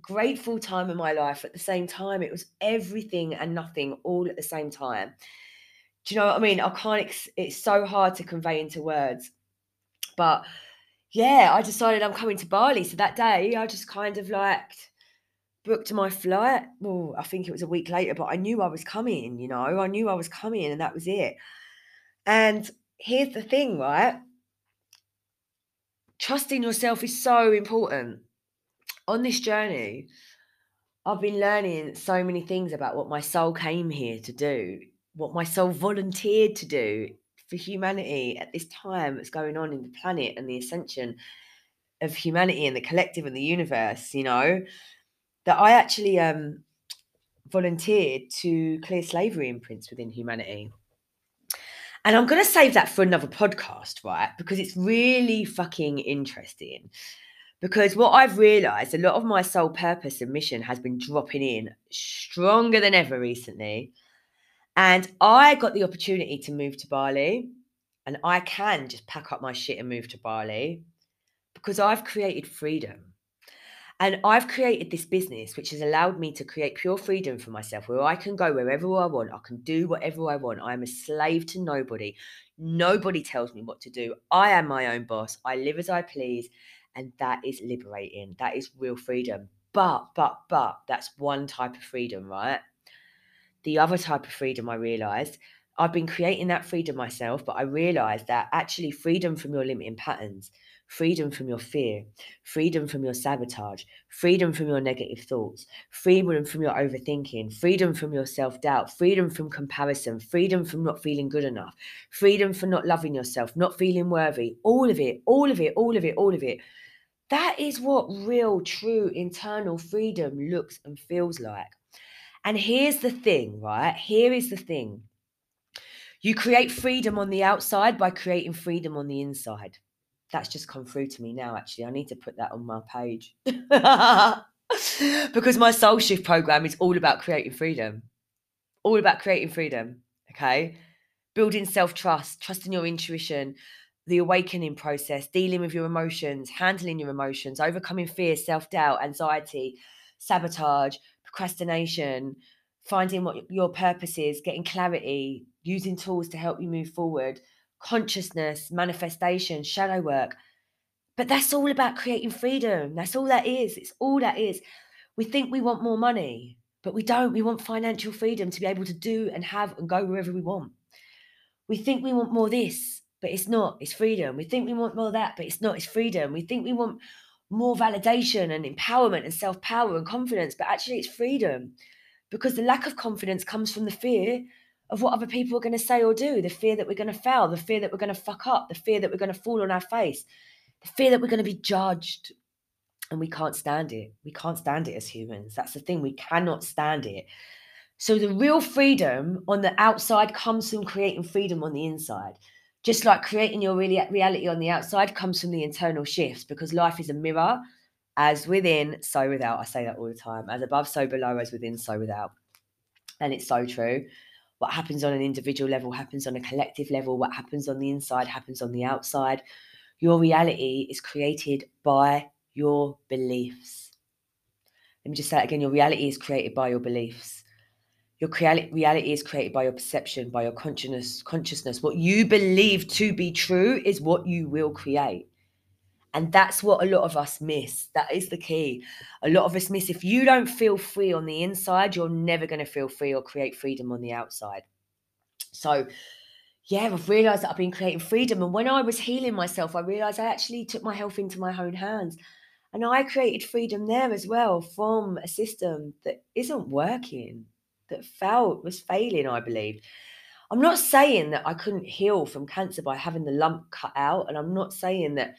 grateful time in my life at the same time. It was everything and nothing all at the same time. Do you know what I mean? I can't, it's so hard to convey into words. But yeah, I decided I'm coming to Bali. So that day, I just kind of like booked my flight. Well, I think it was a week later, but I knew I was coming, you know, I knew I was coming and that was it. And here's the thing, right? Trusting yourself is so important. On this journey, I've been learning so many things about what my soul came here to do, what my soul volunteered to do for humanity at this time that's going on in the planet and the ascension of humanity and the collective and the universe, you know, that I actually um, volunteered to clear slavery imprints within humanity. And I'm going to save that for another podcast, right? Because it's really fucking interesting. Because what I've realized, a lot of my soul purpose and mission has been dropping in stronger than ever recently. And I got the opportunity to move to Bali, and I can just pack up my shit and move to Bali because I've created freedom. And I've created this business which has allowed me to create pure freedom for myself where I can go wherever I want. I can do whatever I want. I am a slave to nobody. Nobody tells me what to do. I am my own boss. I live as I please. And that is liberating. That is real freedom. But, but, but, that's one type of freedom, right? the other type of freedom I realized, I've been creating that freedom myself, but I realized that actually freedom from your limiting patterns, freedom from your fear, freedom from your sabotage, freedom from your negative thoughts, freedom from your overthinking, freedom from your self doubt, freedom from comparison, freedom from not feeling good enough, freedom from not loving yourself, not feeling worthy, all of it, all of it, all of it, all of it. That is what real, true internal freedom looks and feels like. And here's the thing, right? Here is the thing. You create freedom on the outside by creating freedom on the inside. That's just come through to me now, actually. I need to put that on my page. because my soul shift program is all about creating freedom. All about creating freedom. Okay. Building self trust, trusting your intuition, the awakening process, dealing with your emotions, handling your emotions, overcoming fear, self doubt, anxiety, sabotage, procrastination, finding what your purpose is, getting clarity, using tools to help you move forward, consciousness, manifestation, shadow work. But that's all about creating freedom. That's all that is. It's all that is. We think we want more money, but we don't. We want financial freedom to be able to do and have and go wherever we want. We think we want more this, but it's not. It's freedom. We think we want more of that, but it's not. It's freedom. We think we want more validation and empowerment and self power and confidence, but actually it's freedom because the lack of confidence comes from the fear of what other people are going to say or do, the fear that we're going to fail, the fear that we're going to fuck up, the fear that we're going to fall on our face, the fear that we're going to be judged. And we can't stand it. We can't stand it as humans. That's the thing. We cannot stand it. So the real freedom on the outside comes from creating freedom on the inside just like creating your really reality on the outside comes from the internal shifts because life is a mirror. As within so without. I say that all the time. As above so below. As within so without. And it's so true. What happens on an individual level happens on a collective level. What happens on the inside happens on the outside. Your reality is created by your beliefs. Let me just say again. Your reality is created by your beliefs your reality is created by your perception, by your consciousness. Consciousness. What you believe to be true is what you will create. And that's what a lot of us miss. That is the key. A lot of us miss. If you don't feel free on the inside, you're never going to feel free or create freedom on the outside. So, yeah, I've realized that I've been creating freedom. And when I was healing myself, I realized I actually took my health into my own hands. And I created freedom there as well from a system that isn't working that felt was failing, I believed. I'm not saying that I couldn't heal from cancer by having the lump cut out, and I'm not saying that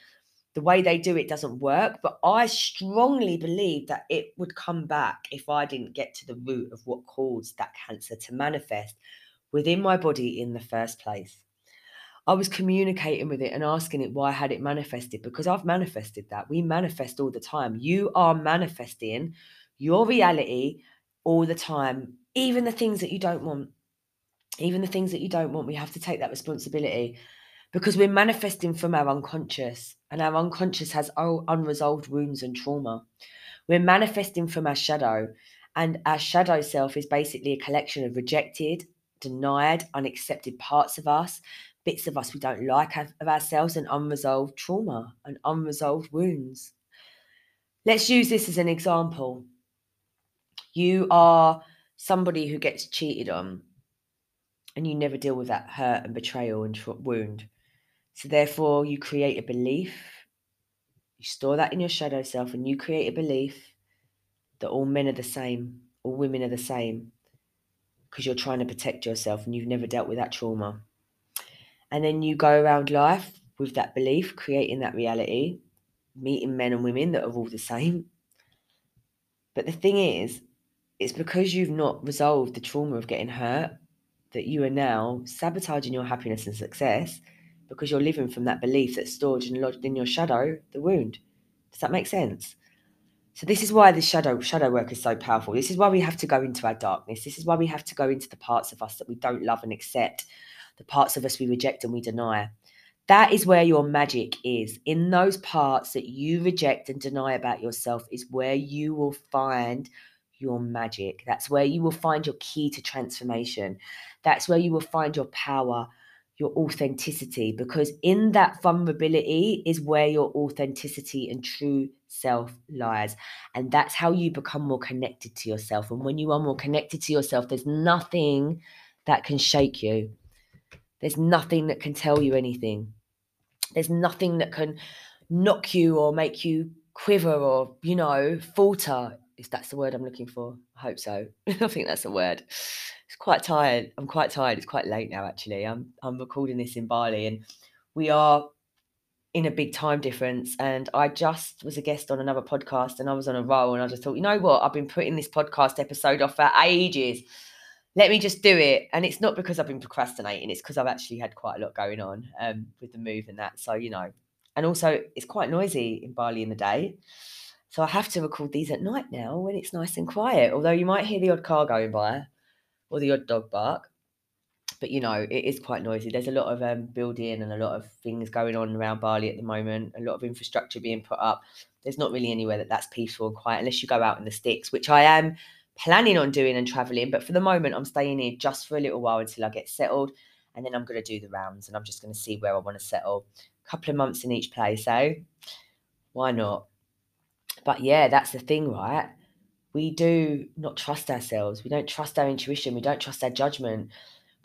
the way they do it doesn't work, but I strongly believe that it would come back if I didn't get to the root of what caused that cancer to manifest within my body in the first place. I was communicating with it and asking it why had it manifested because I've manifested that. We manifest all the time. You are manifesting your reality all the time, even the things that you don't want. Even the things that you don't want, we have to take that responsibility because we're manifesting from our unconscious, and our unconscious has unresolved wounds and trauma. We're manifesting from our shadow, and our shadow self is basically a collection of rejected, denied, unaccepted parts of us, bits of us we don't like of ourselves, and unresolved trauma and unresolved wounds. Let's use this as an example. You are somebody who gets cheated on, and you never deal with that hurt and betrayal and wound. So, therefore, you create a belief, you store that in your shadow self, and you create a belief that all men are the same, all women are the same, because you're trying to protect yourself and you've never dealt with that trauma. And then you go around life with that belief, creating that reality, meeting men and women that are all the same. But the thing is, it's because you've not resolved the trauma of getting hurt that you are now sabotaging your happiness and success because you're living from that belief that's stored and lodged in your shadow, the wound. Does that make sense? So this is why the shadow shadow work is so powerful. This is why we have to go into our darkness. This is why we have to go into the parts of us that we don't love and accept, the parts of us we reject and we deny. That is where your magic is. In those parts that you reject and deny about yourself is where you will find your magic. That's where you will find your key to transformation. That's where you will find your power, your authenticity, because in that vulnerability is where your authenticity and true self lies. And that's how you become more connected to yourself. And when you are more connected to yourself, there's nothing that can shake you, there's nothing that can tell you anything, there's nothing that can knock you or make you quiver or, you know, falter. If that's the word I'm looking for, I hope so. I think that's the word it's quite tired. I'm quite tired. It's quite late now, actually. I'm I'm recording this in Bali, and we are in a big time difference. And I just was a guest on another podcast, and I was on a roll, and I just thought, you know what? I've been putting this podcast episode off for ages. Let me just do it. And it's not because I've been procrastinating. It's because I've actually had quite a lot going on um, with the move and that. So you know, and also it's quite noisy in Bali in the day. So I have to record these at night now when it's nice and quiet. Although you might hear the odd car going by or the odd dog bark. But you know, it is quite noisy. There's a lot of um, building and a lot of things going on around Bali at the moment. A lot of infrastructure being put up. There's not really anywhere that that's peaceful and quiet unless you go out in the sticks, which I am planning on doing and traveling. But for the moment, I'm staying here just for a little while until I get settled, and then I'm going to do the rounds and I'm just going to see where I want to settle. A couple of months in each place, so why not? But yeah, that's the thing, right? we do not trust ourselves. We don't trust our intuition. We don't trust our judgment.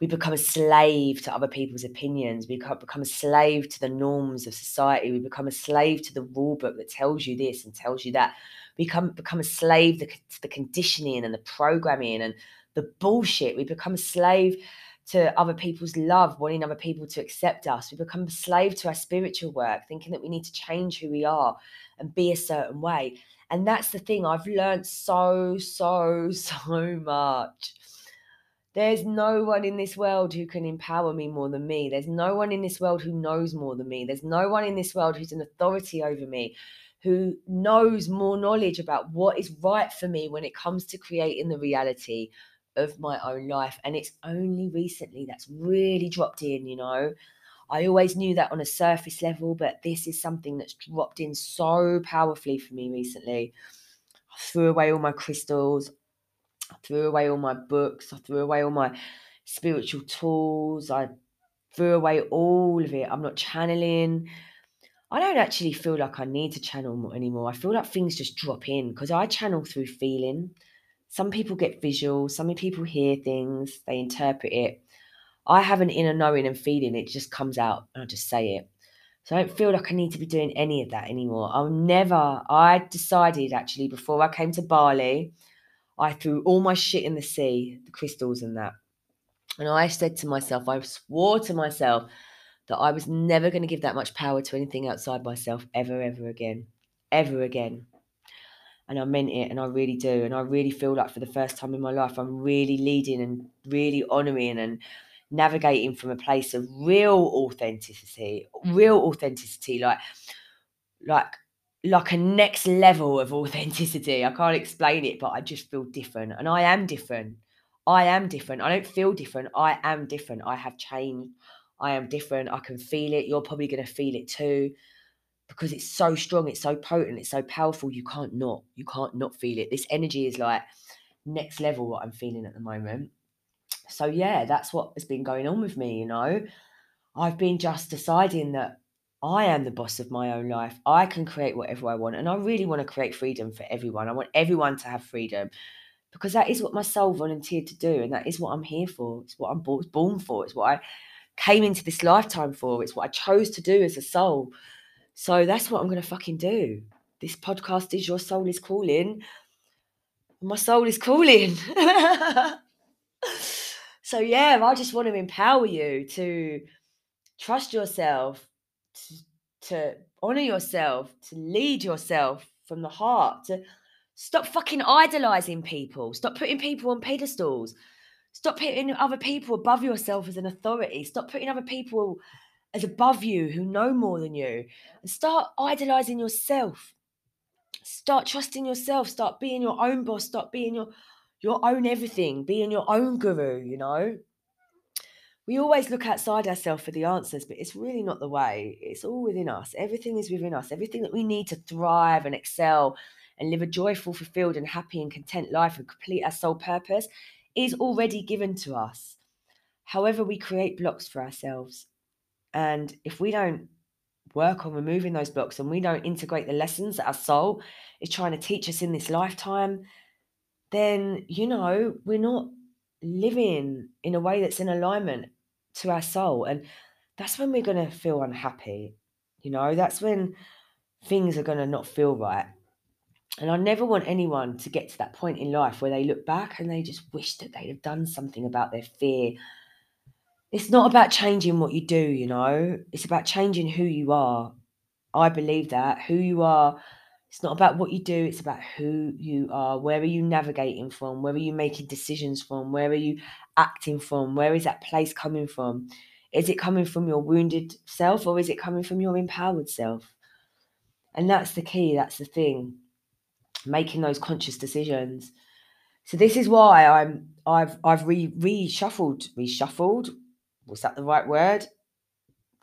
We become a slave to other people's opinions. We become a slave to the norms of society. We become a slave to the rule book that tells you this and tells you that. We become, become a slave to the conditioning and the programming and the bullshit. We become a slave to other people's love, wanting other people to accept us. We become a slave to our spiritual work, thinking that we need to change who we are and be a certain way. And that's the thing, I've learned so, so, so much. There's no one in this world who can empower me more than me. There's no one in this world who knows more than me. There's no one in this world who's an authority over me, who knows more knowledge about what is right for me when it comes to creating the reality of my own life. And it's only recently that's really dropped in, you know. I always knew that on a surface level, but this is something that's dropped in so powerfully for me recently. I threw away all my crystals, I threw away all my books, I threw away all my spiritual tools, I threw away all of it. I'm not channeling. I don't actually feel like I need to channel anymore. I feel like things just drop in because I channel through feeling. Some people get visual, some people hear things, they interpret it. I have an inner knowing and feeling, it just comes out and I just say it. So I don't feel like I need to be doing any of that anymore. I'll never, I decided actually before I came to Bali, I threw all my shit in the sea, the crystals and that. And I said to myself, I swore to myself that I was never going to give that much power to anything outside myself ever, ever again. Ever again. And I meant it, and I really do. And I really feel like for the first time in my life, I'm really leading and really honoring and navigating from a place of real authenticity, real authenticity, like like like a next level of authenticity. I can't explain it, but I just feel different. And I am different. I am different. I don't feel different. I am different. I have changed. I am different. I can feel it. You're probably going to feel it too because it's so strong. It's so potent. It's so powerful. You can't not. You can't not feel it. This energy is like next level what I'm feeling at the moment. So, yeah, that's what has been going on with me, you know. I've been just deciding that I am the boss of my own life. I can create whatever I want. And I really want to create freedom for everyone. I want everyone to have freedom because that is what my soul volunteered to do. And that is what I'm here for. It's what I'm born for. It's what I came into this lifetime for. It's what I chose to do as a soul. So that's what I'm going to fucking do. This podcast is Your Soul is Calling. My soul is calling. so, yeah, I just want to empower you to trust yourself, to, to honor yourself, to lead yourself from the heart, to stop fucking idolizing people, stop putting people on pedestals, stop putting other people above yourself as an authority, stop putting other people as above you who know more than you, and start idolizing yourself. Start trusting yourself, start being your own boss, start being your your own everything, being your own guru, you know we always look outside ourselves for the answers, but it's really not the way. It's all within us. Everything is within us. Everything that we need to thrive and excel and live a joyful, fulfilled, and happy and content life and complete our soul purpose is already given to us. However, we create blocks for ourselves. And if we don't work on removing those blocks and we don't integrate the lessons that our soul is trying to teach us in this lifetime, then, you know, we're not living in a way that's in alignment to our soul. And that's when we're going to feel unhappy. You know, that's when things are going to not feel right. And I never want anyone to get to that point in life where they look back and they just wish that they'd have done something about their fear. It's not about changing what you do, you know, it's about changing who you are. I believe that who you are it's not about what you do, it's about who you are. Where are you navigating from? Where are you making decisions from? Where are you acting from? Where is that place coming from? Is it coming from your wounded self or is it coming from your empowered self? And that's the key, that's the thing. Making those conscious decisions. So this is why I'm I've I've re reshuffled, reshuffled. Was that the right word?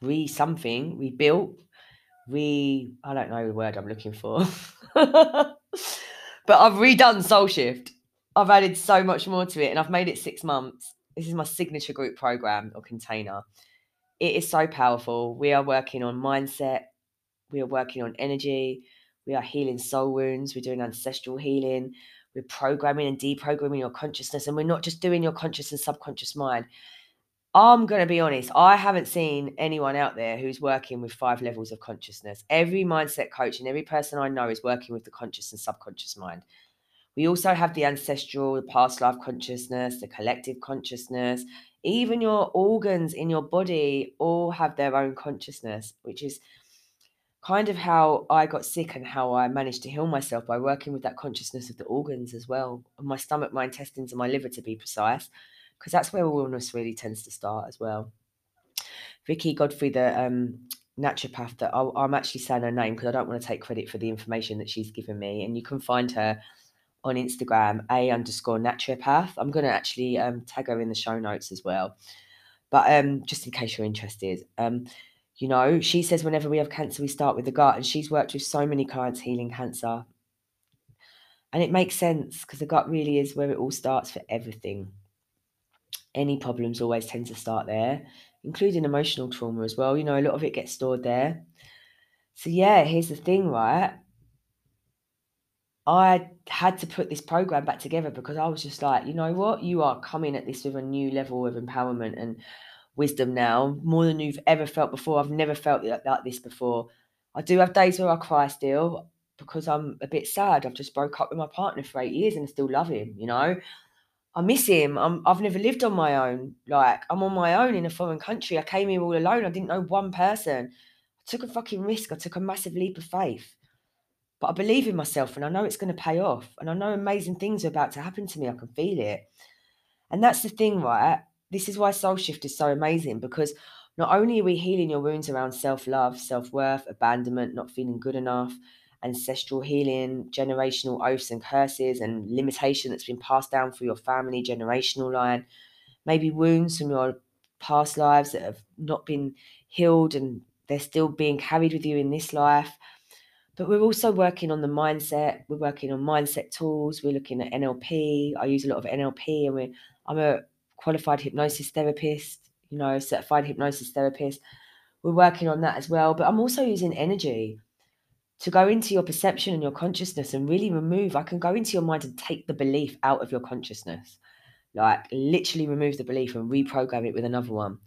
Re something, rebuilt, re I don't know the word I'm looking for. but I've redone Soul Shift. I've added so much more to it and I've made it six months. This is my signature group program or container. It is so powerful. We are working on mindset, we are working on energy, we are healing soul wounds, we're doing ancestral healing, we're programming and deprogramming your consciousness. And we're not just doing your conscious and subconscious mind. I'm going to be honest, I haven't seen anyone out there who's working with five levels of consciousness. Every mindset coach and every person I know is working with the conscious and subconscious mind. We also have the ancestral, the past life consciousness, the collective consciousness, even your organs in your body all have their own consciousness, which is kind of how I got sick and how I managed to heal myself by working with that consciousness of the organs as well. My stomach, my intestines, and my liver, to be precise because that's where wellness really tends to start as well. Vicky Godfrey, the um, naturopath, that i am actually saying her name because I don't want to take credit for the information that she's given me, and you can find her on Instagram, a underscore naturopath. I'm going to actually um, tag her in the show notes as well. But um, just in case you're interested, um, you know, she says whenever we have cancer, we start with the gut, and she's worked with so many clients healing cancer. And it makes sense because the gut really is where it all starts for everything any problems always tend to start there, including emotional trauma as well. You know, a lot of it gets stored there. So, yeah, here's the thing, right? I had to put this program back together because I was just like, you know what? You are coming at this with a new level of empowerment and wisdom now, more than you've ever felt before. I've never felt like, like this before. I do have days where I cry still because I'm a bit sad. I've just broke up with my partner for eight years and I still love him, you know? I miss him. I'm, I've never lived on my own. Like I'm on my own in a foreign country. I came here all alone. I didn't know one person. I took a fucking risk. I took a massive leap of faith. But I believe in myself and I know it's going to pay off. And I know amazing things are about to happen to me. I can feel it. And that's the thing, right? This is why Soul Shift is so amazing because not only are we healing your wounds around self love, self worth, abandonment, not feeling good enough, ancestral healing, generational oaths and curses, and limitation that's been passed down through your family generational line, maybe wounds from your past lives that have not been healed and they're still being carried with you in this life. But we're also working on the mindset. We're working on mindset tools. We're looking at NLP. I use a lot of NLP, and we're, I'm a qualified hypnosis therapist, you know, certified hypnosis therapist. We're working on that as well. But I'm also using energy to go into your perception and your consciousness and really remove. I can go into your mind and take the belief out of your consciousness, like literally remove the belief and reprogram it with another one.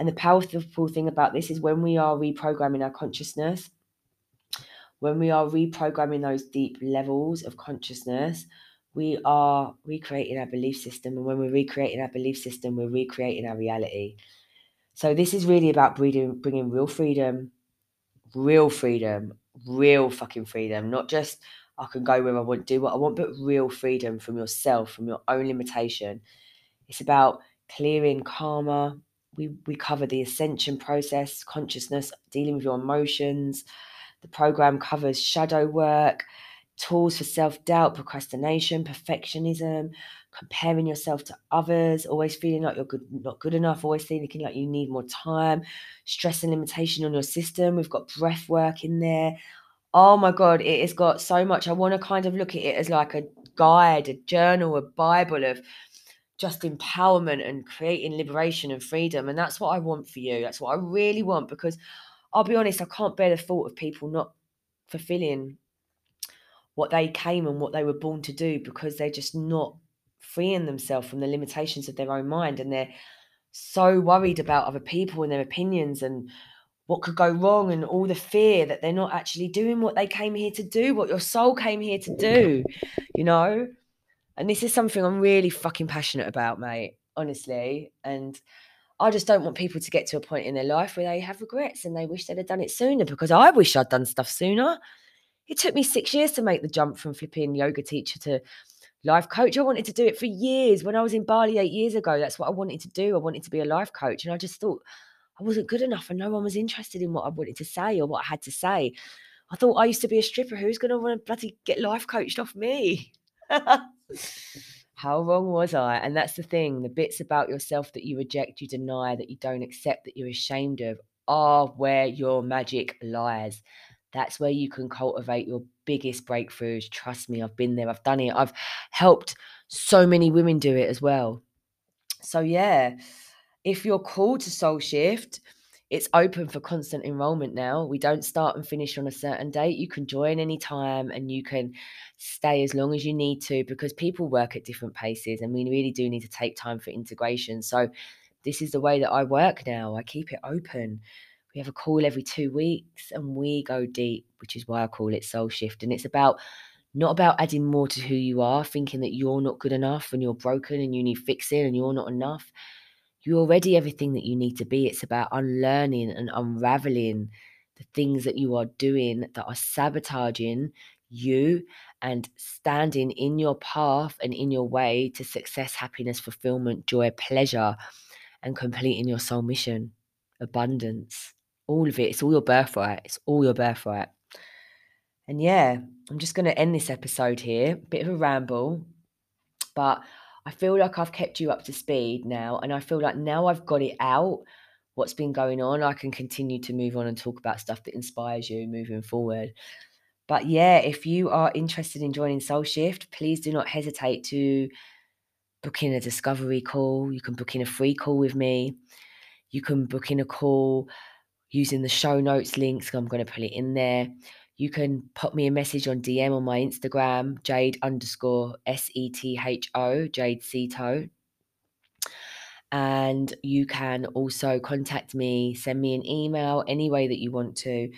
And the powerful thing about this is when we are reprogramming our consciousness, when we are reprogramming those deep levels of consciousness, we are recreating our belief system. And when we're recreating our belief system, we're recreating our reality. So, this is really about bringing, bringing real freedom, real freedom, real fucking freedom, not just I can go where I want, do what I want, but real freedom from yourself, from your own limitation. It's about clearing karma. We, we cover the ascension process, consciousness, dealing with your emotions. The program covers shadow work, tools for self doubt, procrastination, perfectionism, comparing yourself to others, always feeling like you're good, not good enough, always thinking like you need more time, stress and limitation on your system. We've got breath work in there. Oh my God, it has got so much. I want to kind of look at it as like a guide, a journal, a Bible of just empowerment and creating liberation and freedom. And that's what I want for you. That's what I really want because I'll be honest, I can't bear the thought of people not fulfilling what they came and what they were born to do because they're just not freeing themselves from the limitations of their own mind and they're so worried about other people and their opinions and what could go wrong and all the fear that they're not actually doing what they came here to do, what your soul came here to do, you know? And this is something I'm really fucking passionate about, mate, honestly. And I just don't want people to get to a point in their life where they have regrets and they wish they'd have done it sooner because I wish I'd done stuff sooner. It took me six years to make the jump from flipping yoga teacher to life coach. I wanted to do it for years. When I was in Bali eight years ago, that's what I wanted to do. I wanted to be a life coach. And I just thought I wasn't good enough and no one was interested in what I wanted to say or what I had to say. I thought I used to be a stripper. Who's going to want to bloody get life coached off me? How wrong was I? And that's the thing the bits about yourself that you reject, you deny, that you don't accept, that you're ashamed of are where your magic lies. That's where you can cultivate your biggest breakthroughs. Trust me, I've been there, I've done it, I've helped so many women do it as well. So, yeah, if you're called to soul shift, it's open for constant enrollment now. We don't start and finish on a certain date. You can join anytime and you can stay as long as you need to because people work at different paces and we really do need to take time for integration. So, this is the way that I work now. I keep it open. We have a call every two weeks and we go deep, which is why I call it Soul Shift. And it's about not about adding more to who you are, thinking that you're not good enough and you're broken and you need fixing and you're not enough. You're already everything that you need to be. It's about unlearning and unraveling the things that you are doing that are sabotaging you and standing in your path and in your way to success, happiness, fulfillment, joy, pleasure, and completing your soul mission, abundance all of it. It's all your birthright. It's all your birthright. And yeah, I'm just going to end this episode here. Bit of a ramble, but I feel like I've kept you up to speed now. And I feel like now I've got it out, what's been going on, I can continue to move on and talk about stuff that inspires you moving forward. But yeah, if you are interested in joining Soul Shift, please do not hesitate to book in a discovery call. You can book in a free call with me. You can book in a call using the show notes links. I'm going to put it in there. You can pop me a message on DM on my Instagram, Jade underscore S E T H O, Jade Setho. And you can also contact me, send me an email, any way that you want to.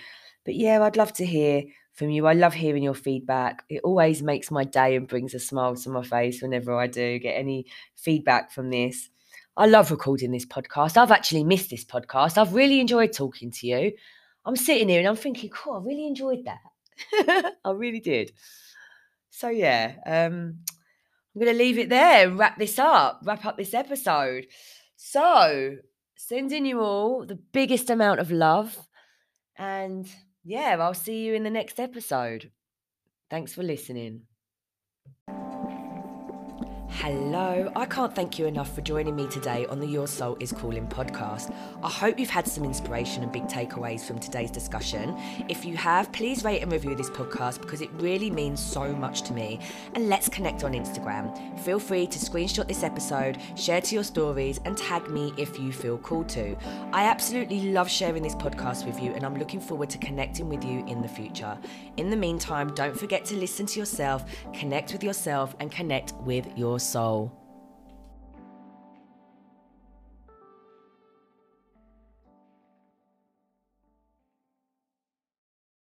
But yeah, I'd love to hear from you. I love hearing your feedback. It always makes my day and brings a smile to my face whenever I do get any feedback from this. I love recording this podcast. I've actually missed this podcast. I've really enjoyed talking to you. I'm sitting here and I'm thinking, cool, I really enjoyed that. I really did. So yeah, um, I'm going to leave it there wrap this up, wrap up this episode. So, sending you all the biggest amount of love and yeah, I'll see you in the next episode. Thanks for listening. Hello, I can't thank you enough for joining me today on the Your Soul is Calling podcast. I hope you've had some inspiration and big takeaways from today's discussion. If you have, please rate and review this podcast because it really means so much to me. And let's connect on Instagram. Feel free to screenshot this episode, share to your stories, and tag me if you feel called to. I absolutely love sharing this podcast with you, and I'm looking forward to connecting with you in the future. In the meantime, don't forget to listen to yourself, connect with yourself, and connect with your soul.